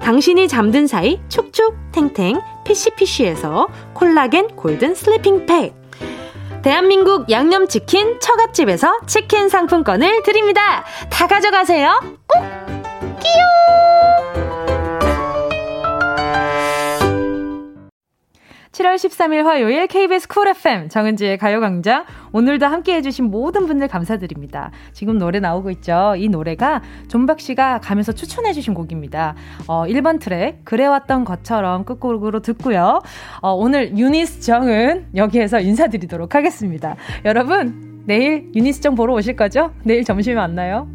당신이 잠든 사이 촉촉 탱탱 피시피시에서 콜라겐 golden sleeping 팩, 대한민국 양념치킨 처갓집에서 치킨 상품권을 드립니다. 다 가져가세요. 꼭! 끼용! 7월 13일 화요일 KBS 쿨 FM 정은지의 가요광장 오늘도 함께 해주신 모든 분들 감사드립니다. 지금 노래 나오고 있죠. 이 노래가 존박 씨가 가면서 추천해주신 곡입니다. 어, 1번 트랙 그래왔던 것처럼 끝곡으로 듣고요. 어, 오늘 유니스 정은 여기에서 인사드리도록 하겠습니다. 여러분 내일 유니스 정 보러 오실 거죠? 내일 점심에 만나요.